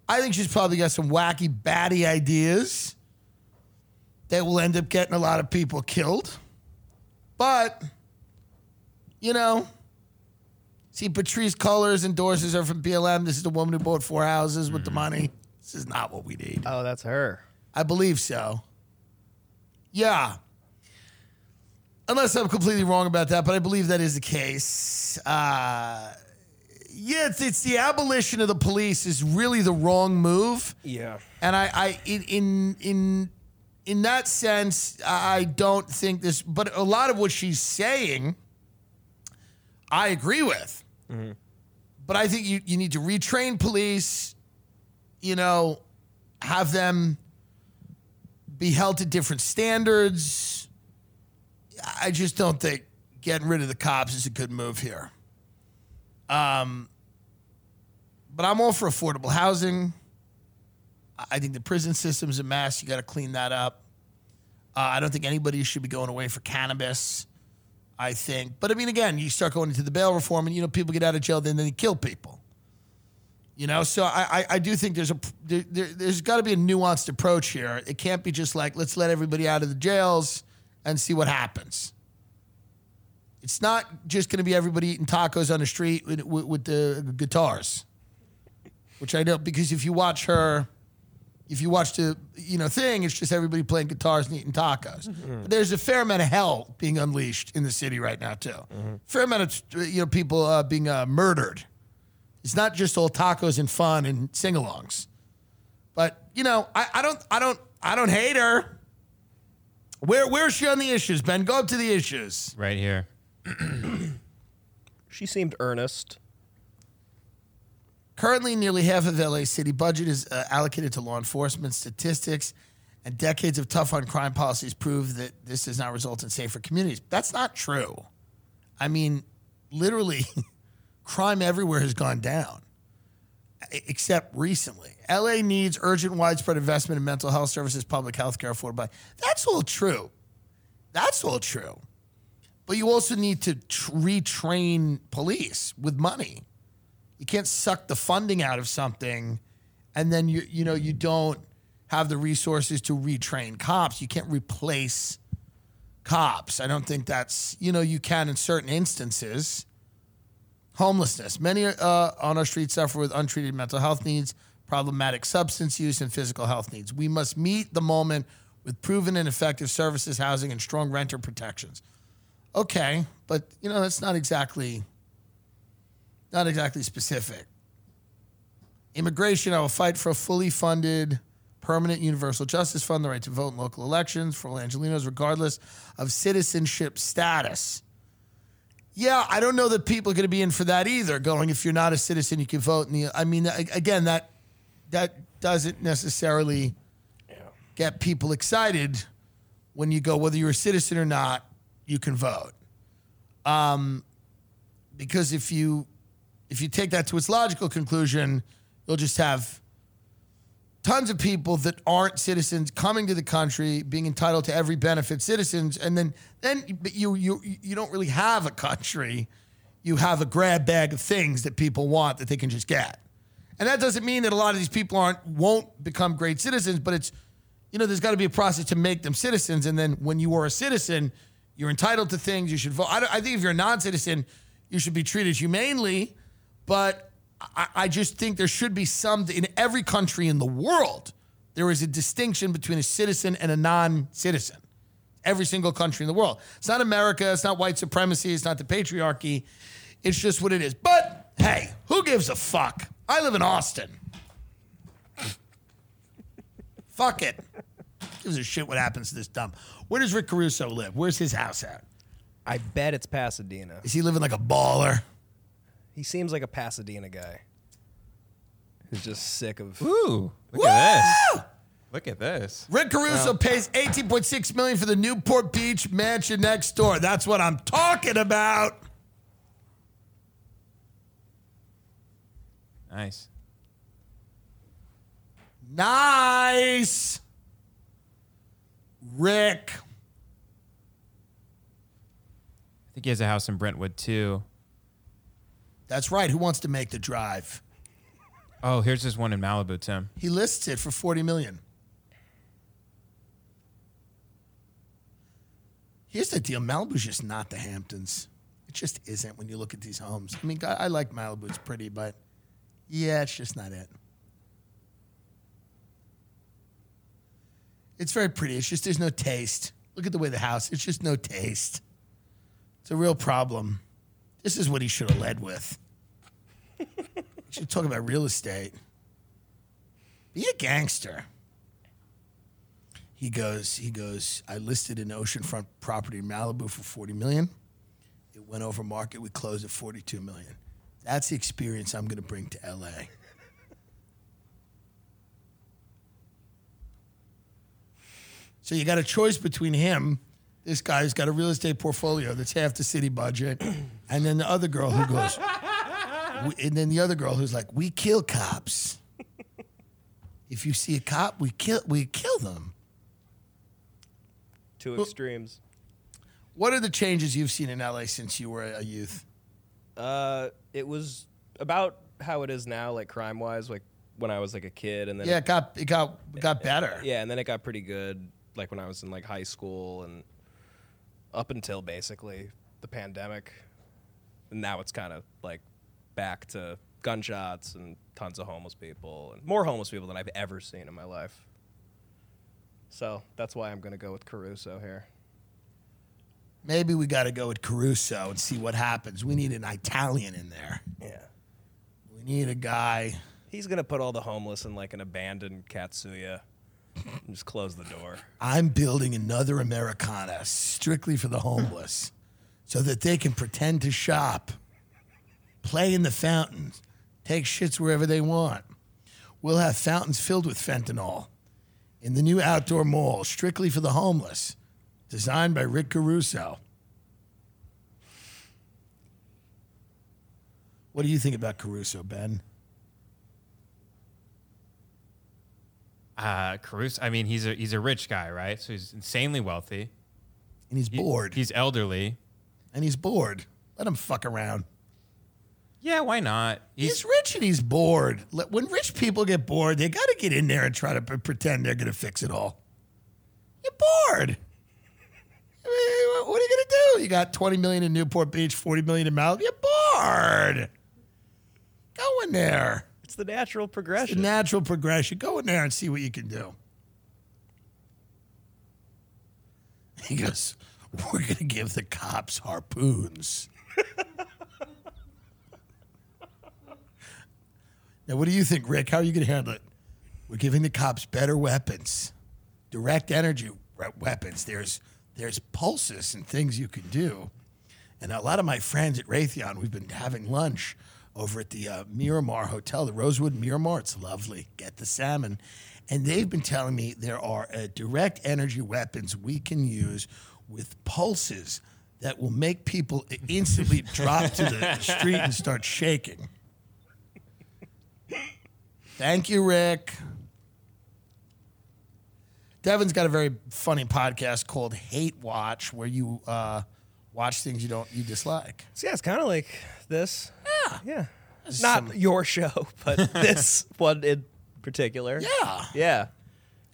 B: I think she's probably got some wacky, batty ideas that will end up getting a lot of people killed. But, you know, see, Patrisse Cullors endorses her from BLM. This is the woman who bought four houses with the money. This is not what we need.
D: Oh, that's her.
B: I believe so. Yeah. Unless I'm completely wrong about that, but I believe that is the case. Uh, yeah, it's, it's the abolition of the police is really the wrong move.
D: Yeah.
B: And I, I in in in in that sense, I don't think this. But a lot of what she's saying, I agree with. Mm-hmm. But I think you you need to retrain police. You know, have them be held to different standards. I just don't think getting rid of the cops is a good move here. Um, but I'm all for affordable housing. I think the prison system's a mess. You got to clean that up. Uh, I don't think anybody should be going away for cannabis. I think, but I mean, again, you start going into the bail reform, and you know, people get out of jail, then they kill people. You know, so I I, I do think there's a there, there, there's got to be a nuanced approach here. It can't be just like let's let everybody out of the jails and see what happens. It's not just going to be everybody eating tacos on the street with, with, with the guitars, which I know because if you watch her, if you watch the you know thing, it's just everybody playing guitars and eating tacos. But there's a fair amount of hell being unleashed in the city right now too. Fair amount of you know people uh, being uh, murdered. It's not just all tacos and fun and sing-alongs. But you know, I, I don't, I don't, I don't hate her. Where, where's she on the issues, Ben? Go up to the issues.
C: Right here.
D: She seemed earnest.
B: Currently, nearly half of LA city budget is uh, allocated to law enforcement. Statistics and decades of tough on crime policies prove that this does not result in safer communities. That's not true. I mean, literally, crime everywhere has gone down, except recently. LA needs urgent, widespread investment in mental health services, public health care, affordable. That's all true. That's all true. But you also need to tr- retrain police with money. You can't suck the funding out of something and then you you know you don't have the resources to retrain cops. You can't replace cops. I don't think that's you know you can in certain instances. Homelessness. Many uh, on our streets suffer with untreated mental health needs, problematic substance use, and physical health needs. We must meet the moment with proven and effective services, housing, and strong renter protections. Okay, but you know that's not exactly not exactly specific. Immigration, I will fight for a fully funded permanent universal justice fund, the right to vote in local elections for all Angelinos, regardless of citizenship status. Yeah, I don't know that people are going to be in for that either. Going, if you're not a citizen, you can vote. In the, I mean, again, that that doesn't necessarily get people excited when you go, whether you're a citizen or not, you can vote. Um, because if you if you take that to its logical conclusion, you'll just have tons of people that aren't citizens coming to the country, being entitled to every benefit citizens, and then then you you you don't really have a country. You have a grab bag of things that people want that they can just get. And that doesn't mean that a lot of these people aren't won't become great citizens, but it's you know, there's got to be a process to make them citizens. And then when you are a citizen, you're entitled to things. You should vote. I, I think if you're a non-citizen, you should be treated humanely. But I, I just think there should be some in every country in the world. There is a distinction between a citizen and a non-citizen. Every single country in the world. It's not America. It's not white supremacy. It's not the patriarchy. It's just what it is. But hey, who gives a fuck? I live in Austin. Fuck it. Gives a shit what happens to this dump. Where does Rick Caruso live? Where's his house at?
D: I bet it's Pasadena.
B: Is he living like a baller?
D: He seems like a Pasadena guy. Who's just sick of.
C: Ooh, look at this. Look at this.
B: Rick Caruso
D: Wow.
B: pays 18.6 million for the Newport Beach mansion next door. That's what I'm talking about.
C: Nice.
B: Nice. Rick.
C: I think he has a house in Brentwood too.
B: That's right. Who wants to make the drive?
C: Oh, here's this one in Malibu, Tim.
B: He lists it for 40 million. Here's the deal. Malibu's just not the Hamptons. It just isn't when you look at these homes. I mean, I, I like Malibu; it's pretty, but yeah, it's just not it. It's very pretty. It's just there's no taste. Look at the way the house. It's just no taste. It's a real problem. This is what he should have led with. should talk about real estate. Be a gangster. He goes, he goes, I listed an oceanfront property in Malibu for 40 million. It went over market. We closed at 42 million. That's the experience I'm going to bring to LA. So you got a choice between him, this guy's got a real estate portfolio that's half the city budget, and then the other girl who goes, we- and then the other girl who's like, we kill cops. If you see a cop, we kill we kill them.
D: Two extremes.
B: What are the changes you've seen in LA since you were a youth?
D: Uh, it was about how it is now, like crime wise, like when I was like a kid, and then
B: Yeah, it got it got it got better.
D: Yeah, and then it got pretty good, like when I was in like high school and up until basically the pandemic, and now it's kind of like back to gunshots and tons of homeless people and more homeless people than I've ever seen in my life. So that's why I'm gonna go with Caruso here.
B: Maybe we got to go with Caruso and see what happens. We need an Italian in there.
D: Yeah.
B: We need a guy.
D: He's gonna put all the homeless in like an abandoned Katsuya just close the door.
B: I'm building another Americana strictly for the homeless so that they can pretend to shop, play in the fountains, take shits wherever they want. We'll have fountains filled with fentanyl in the new outdoor mall strictly for the homeless, designed by Rick Caruso. What do you think about Caruso, Ben?
C: Uh, Caruso. I mean, he's a he's a rich guy, right? So he's insanely wealthy,
B: and he's bored.
C: He's elderly,
B: and he's bored. Let him fuck around.
C: Yeah, why not?
B: He's, rich and he's bored. When rich people get bored, they got to get in there and try to p- pretend they're going to fix it all. You're bored. I mean, what are you going to do? You got 20 million in Newport Beach, 40 million in Malibu. You're bored. Go in there.
D: It's the natural progression.
B: the natural progression. Go in there and see what you can do. He goes, We're going to give the cops harpoons. now, what do you think, Rick? How are you going to handle it? We're giving the cops better weapons, direct energy weapons. There's, there's pulses and things you can do. And a lot of my friends at Raytheon, we've been having lunch over at the uh, Miramar Hotel, the Rosewood Miramar. It's lovely. Get the salmon. And they've been telling me there are uh, direct energy weapons we can use with pulses that will make people instantly drop to the street and start shaking. Thank you, Rick. Devin's got a very funny podcast called Hate Watch, where you uh, watch things you don't you dislike.
D: So yeah, it's kind of like this.
B: Yeah,
D: yeah. Not
B: some-
D: your show, but this one in particular.
B: Yeah.
D: yeah.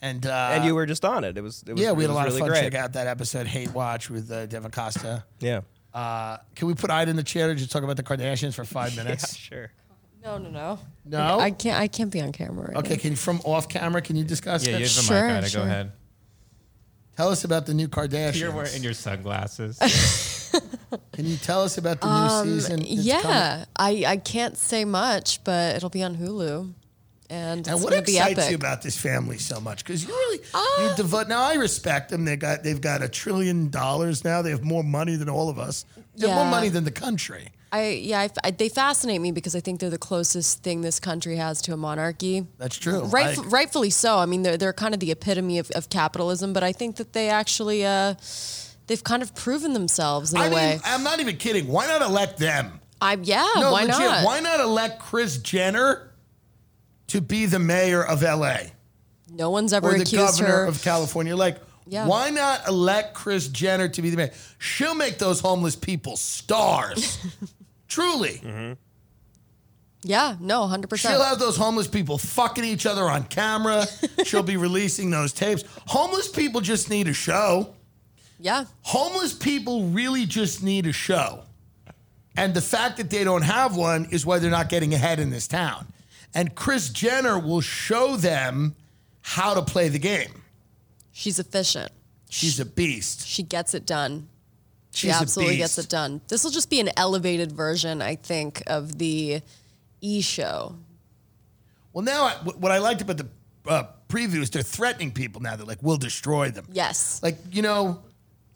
B: And uh,
D: and you were just on it. It was. It was
B: yeah, we had a lot
D: really
B: of fun.
D: Great.
B: Check out that episode, Hate Watch, with uh, Devin Costa.
D: Yeah.
B: Uh, can we put Ida in the chair to just talk about the Kardashians for five minutes?
D: sure.
P: No, no, no.
B: No?
P: I can't. I can't be on camera. Right
B: Okay,
P: now.
B: can you, from off camera, can you discuss
C: Yeah,
B: it?
C: you have the
P: Sure,
C: mic, Ida.
P: sure.
C: Go ahead.
B: Tell us about the new Kardashians.
C: You're wearing your sunglasses.
B: Can you tell us about the new
P: Um,
B: season?
P: yeah,
B: coming?
P: I I can't say much, but it'll be on Hulu, and
B: And what excites
P: epic.
B: you about this family so much? Because you really you devote. Now I respect them. They got they've got a trillion dollars now. They have more money than all of us. They have more money than the country.
P: I yeah, I, I- they fascinate me because I think they're the closest thing this country has to a monarchy.
B: That's true.
P: Right,
B: I-
P: rightfully so. I mean, they're they're kind of the epitome of, of capitalism, but I think that they actually uh, they've kind of proven themselves in a
B: I
P: way.
B: I'm not even kidding. Why not elect them?
P: I yeah,
B: no,
P: why
B: legit.
P: not?
B: Why not elect Kris Jenner to be the mayor of LA
P: No one's ever
B: or the
P: accused
B: governor
P: her.
B: of California? Like,
P: Yeah.
B: why not elect Kris Jenner to be the mayor? She'll make those homeless people stars. Truly. Mm-hmm.
P: yeah, no, hundred percent.
B: She'll have those homeless people fucking each other on camera. She'll be releasing those tapes. Homeless people just need a show.
P: Yeah,
B: Homeless people really just need a show. And the fact that they don't have one is why they're not getting ahead in this town. And Kris Jenner will show them how to play the game.
P: She's efficient.
B: She's a beast.
P: She gets it done. She
B: She's a
P: absolutely gets it done. This will just be an elevated version, I think, of the E show.
B: Well, now I, what I liked about the uh, preview is they're threatening people now. They're like, "We'll destroy them."
P: Yes.
B: Like you know,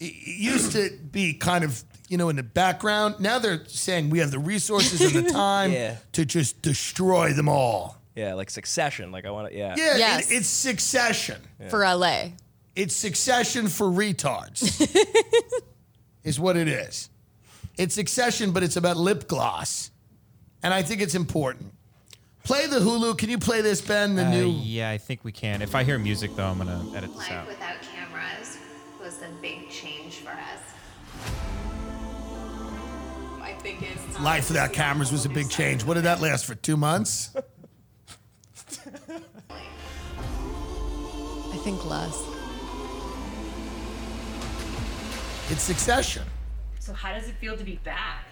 B: used to be kind of you know in the background. Now they're saying we have the resources and the time
D: Yeah.
B: to just destroy them all.
D: Yeah, like Succession. Like I want to. Yeah.
B: Yeah, it- it's Succession
P: For LA.
B: It's Succession for retards. is what it is. It's Succession, but it's about lip gloss, and I think it's important. Play the Hulu. Can you play this, Ben? The
C: Uh,
B: new.
C: yeah, I think we can. If I hear music though, I'm gonna edit this
Q: Life
C: out.
Q: without cameras was a big change
B: Life without cameras was a big change. What did that last for? Two months?
P: I think less.
B: It's Succession.
R: So how does it feel to be back?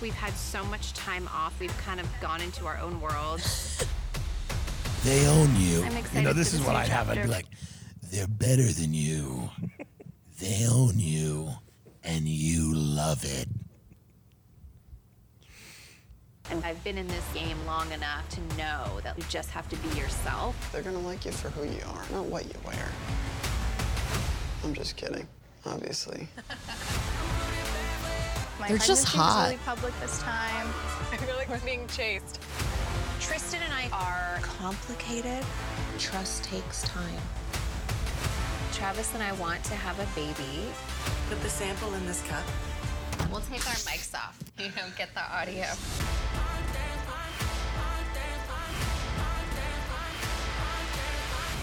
Q: We've had so much time off. We've kind of gone into our own world.
B: They own you.
Q: I'm
B: you
Q: excited
B: know,
Q: for
B: this
Q: this
B: is what I'd have. I'd be like, they're better than you. They own you, and you love it.
Q: And I've been in this game long enough to know that you just have to be yourself.
S: They're gonna like you for who you are, not what you wear. I'm just kidding, obviously.
Q: My
P: They're just hot.
Q: really public this time. I feel like we're being chased. Tristan and I are complicated. Trust takes time. Travis and I want to have a baby.
R: Put the sample in this cup.
Q: We'll take our mics off. You don't get the audio.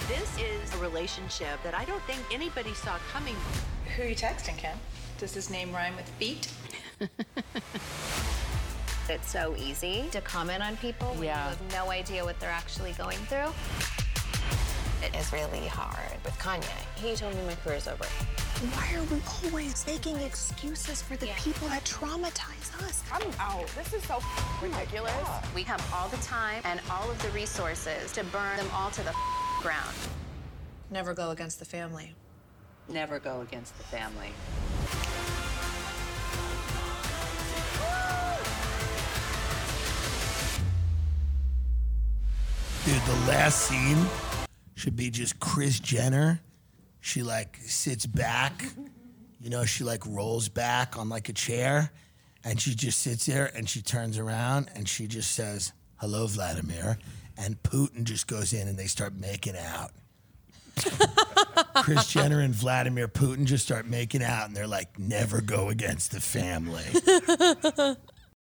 R: This is a relationship that I don't think anybody saw coming.
T: Who are you texting, Ken? Does his name rhyme with feet?
Q: It's so easy to comment on people when you have no idea what they're actually going through. It is really hard with Kanye. He told me my career's over.
T: Why are we always making excuses for the people that traumatize us?
Q: I'm out. This is so ridiculous. We have all the time and all of the resources to burn them all to the ground.
T: Never go against the family.
R: Never go against the family.
B: Dude, the last scene should be just Kris Jenner. She like sits back, you know, she like rolls back on like a chair and she just sits there and she turns around and she just says, Hello, Vladimir. And Putin just goes in and they start making out. Kris Jenner and Vladimir Putin just start making out and they're like, never go against the family.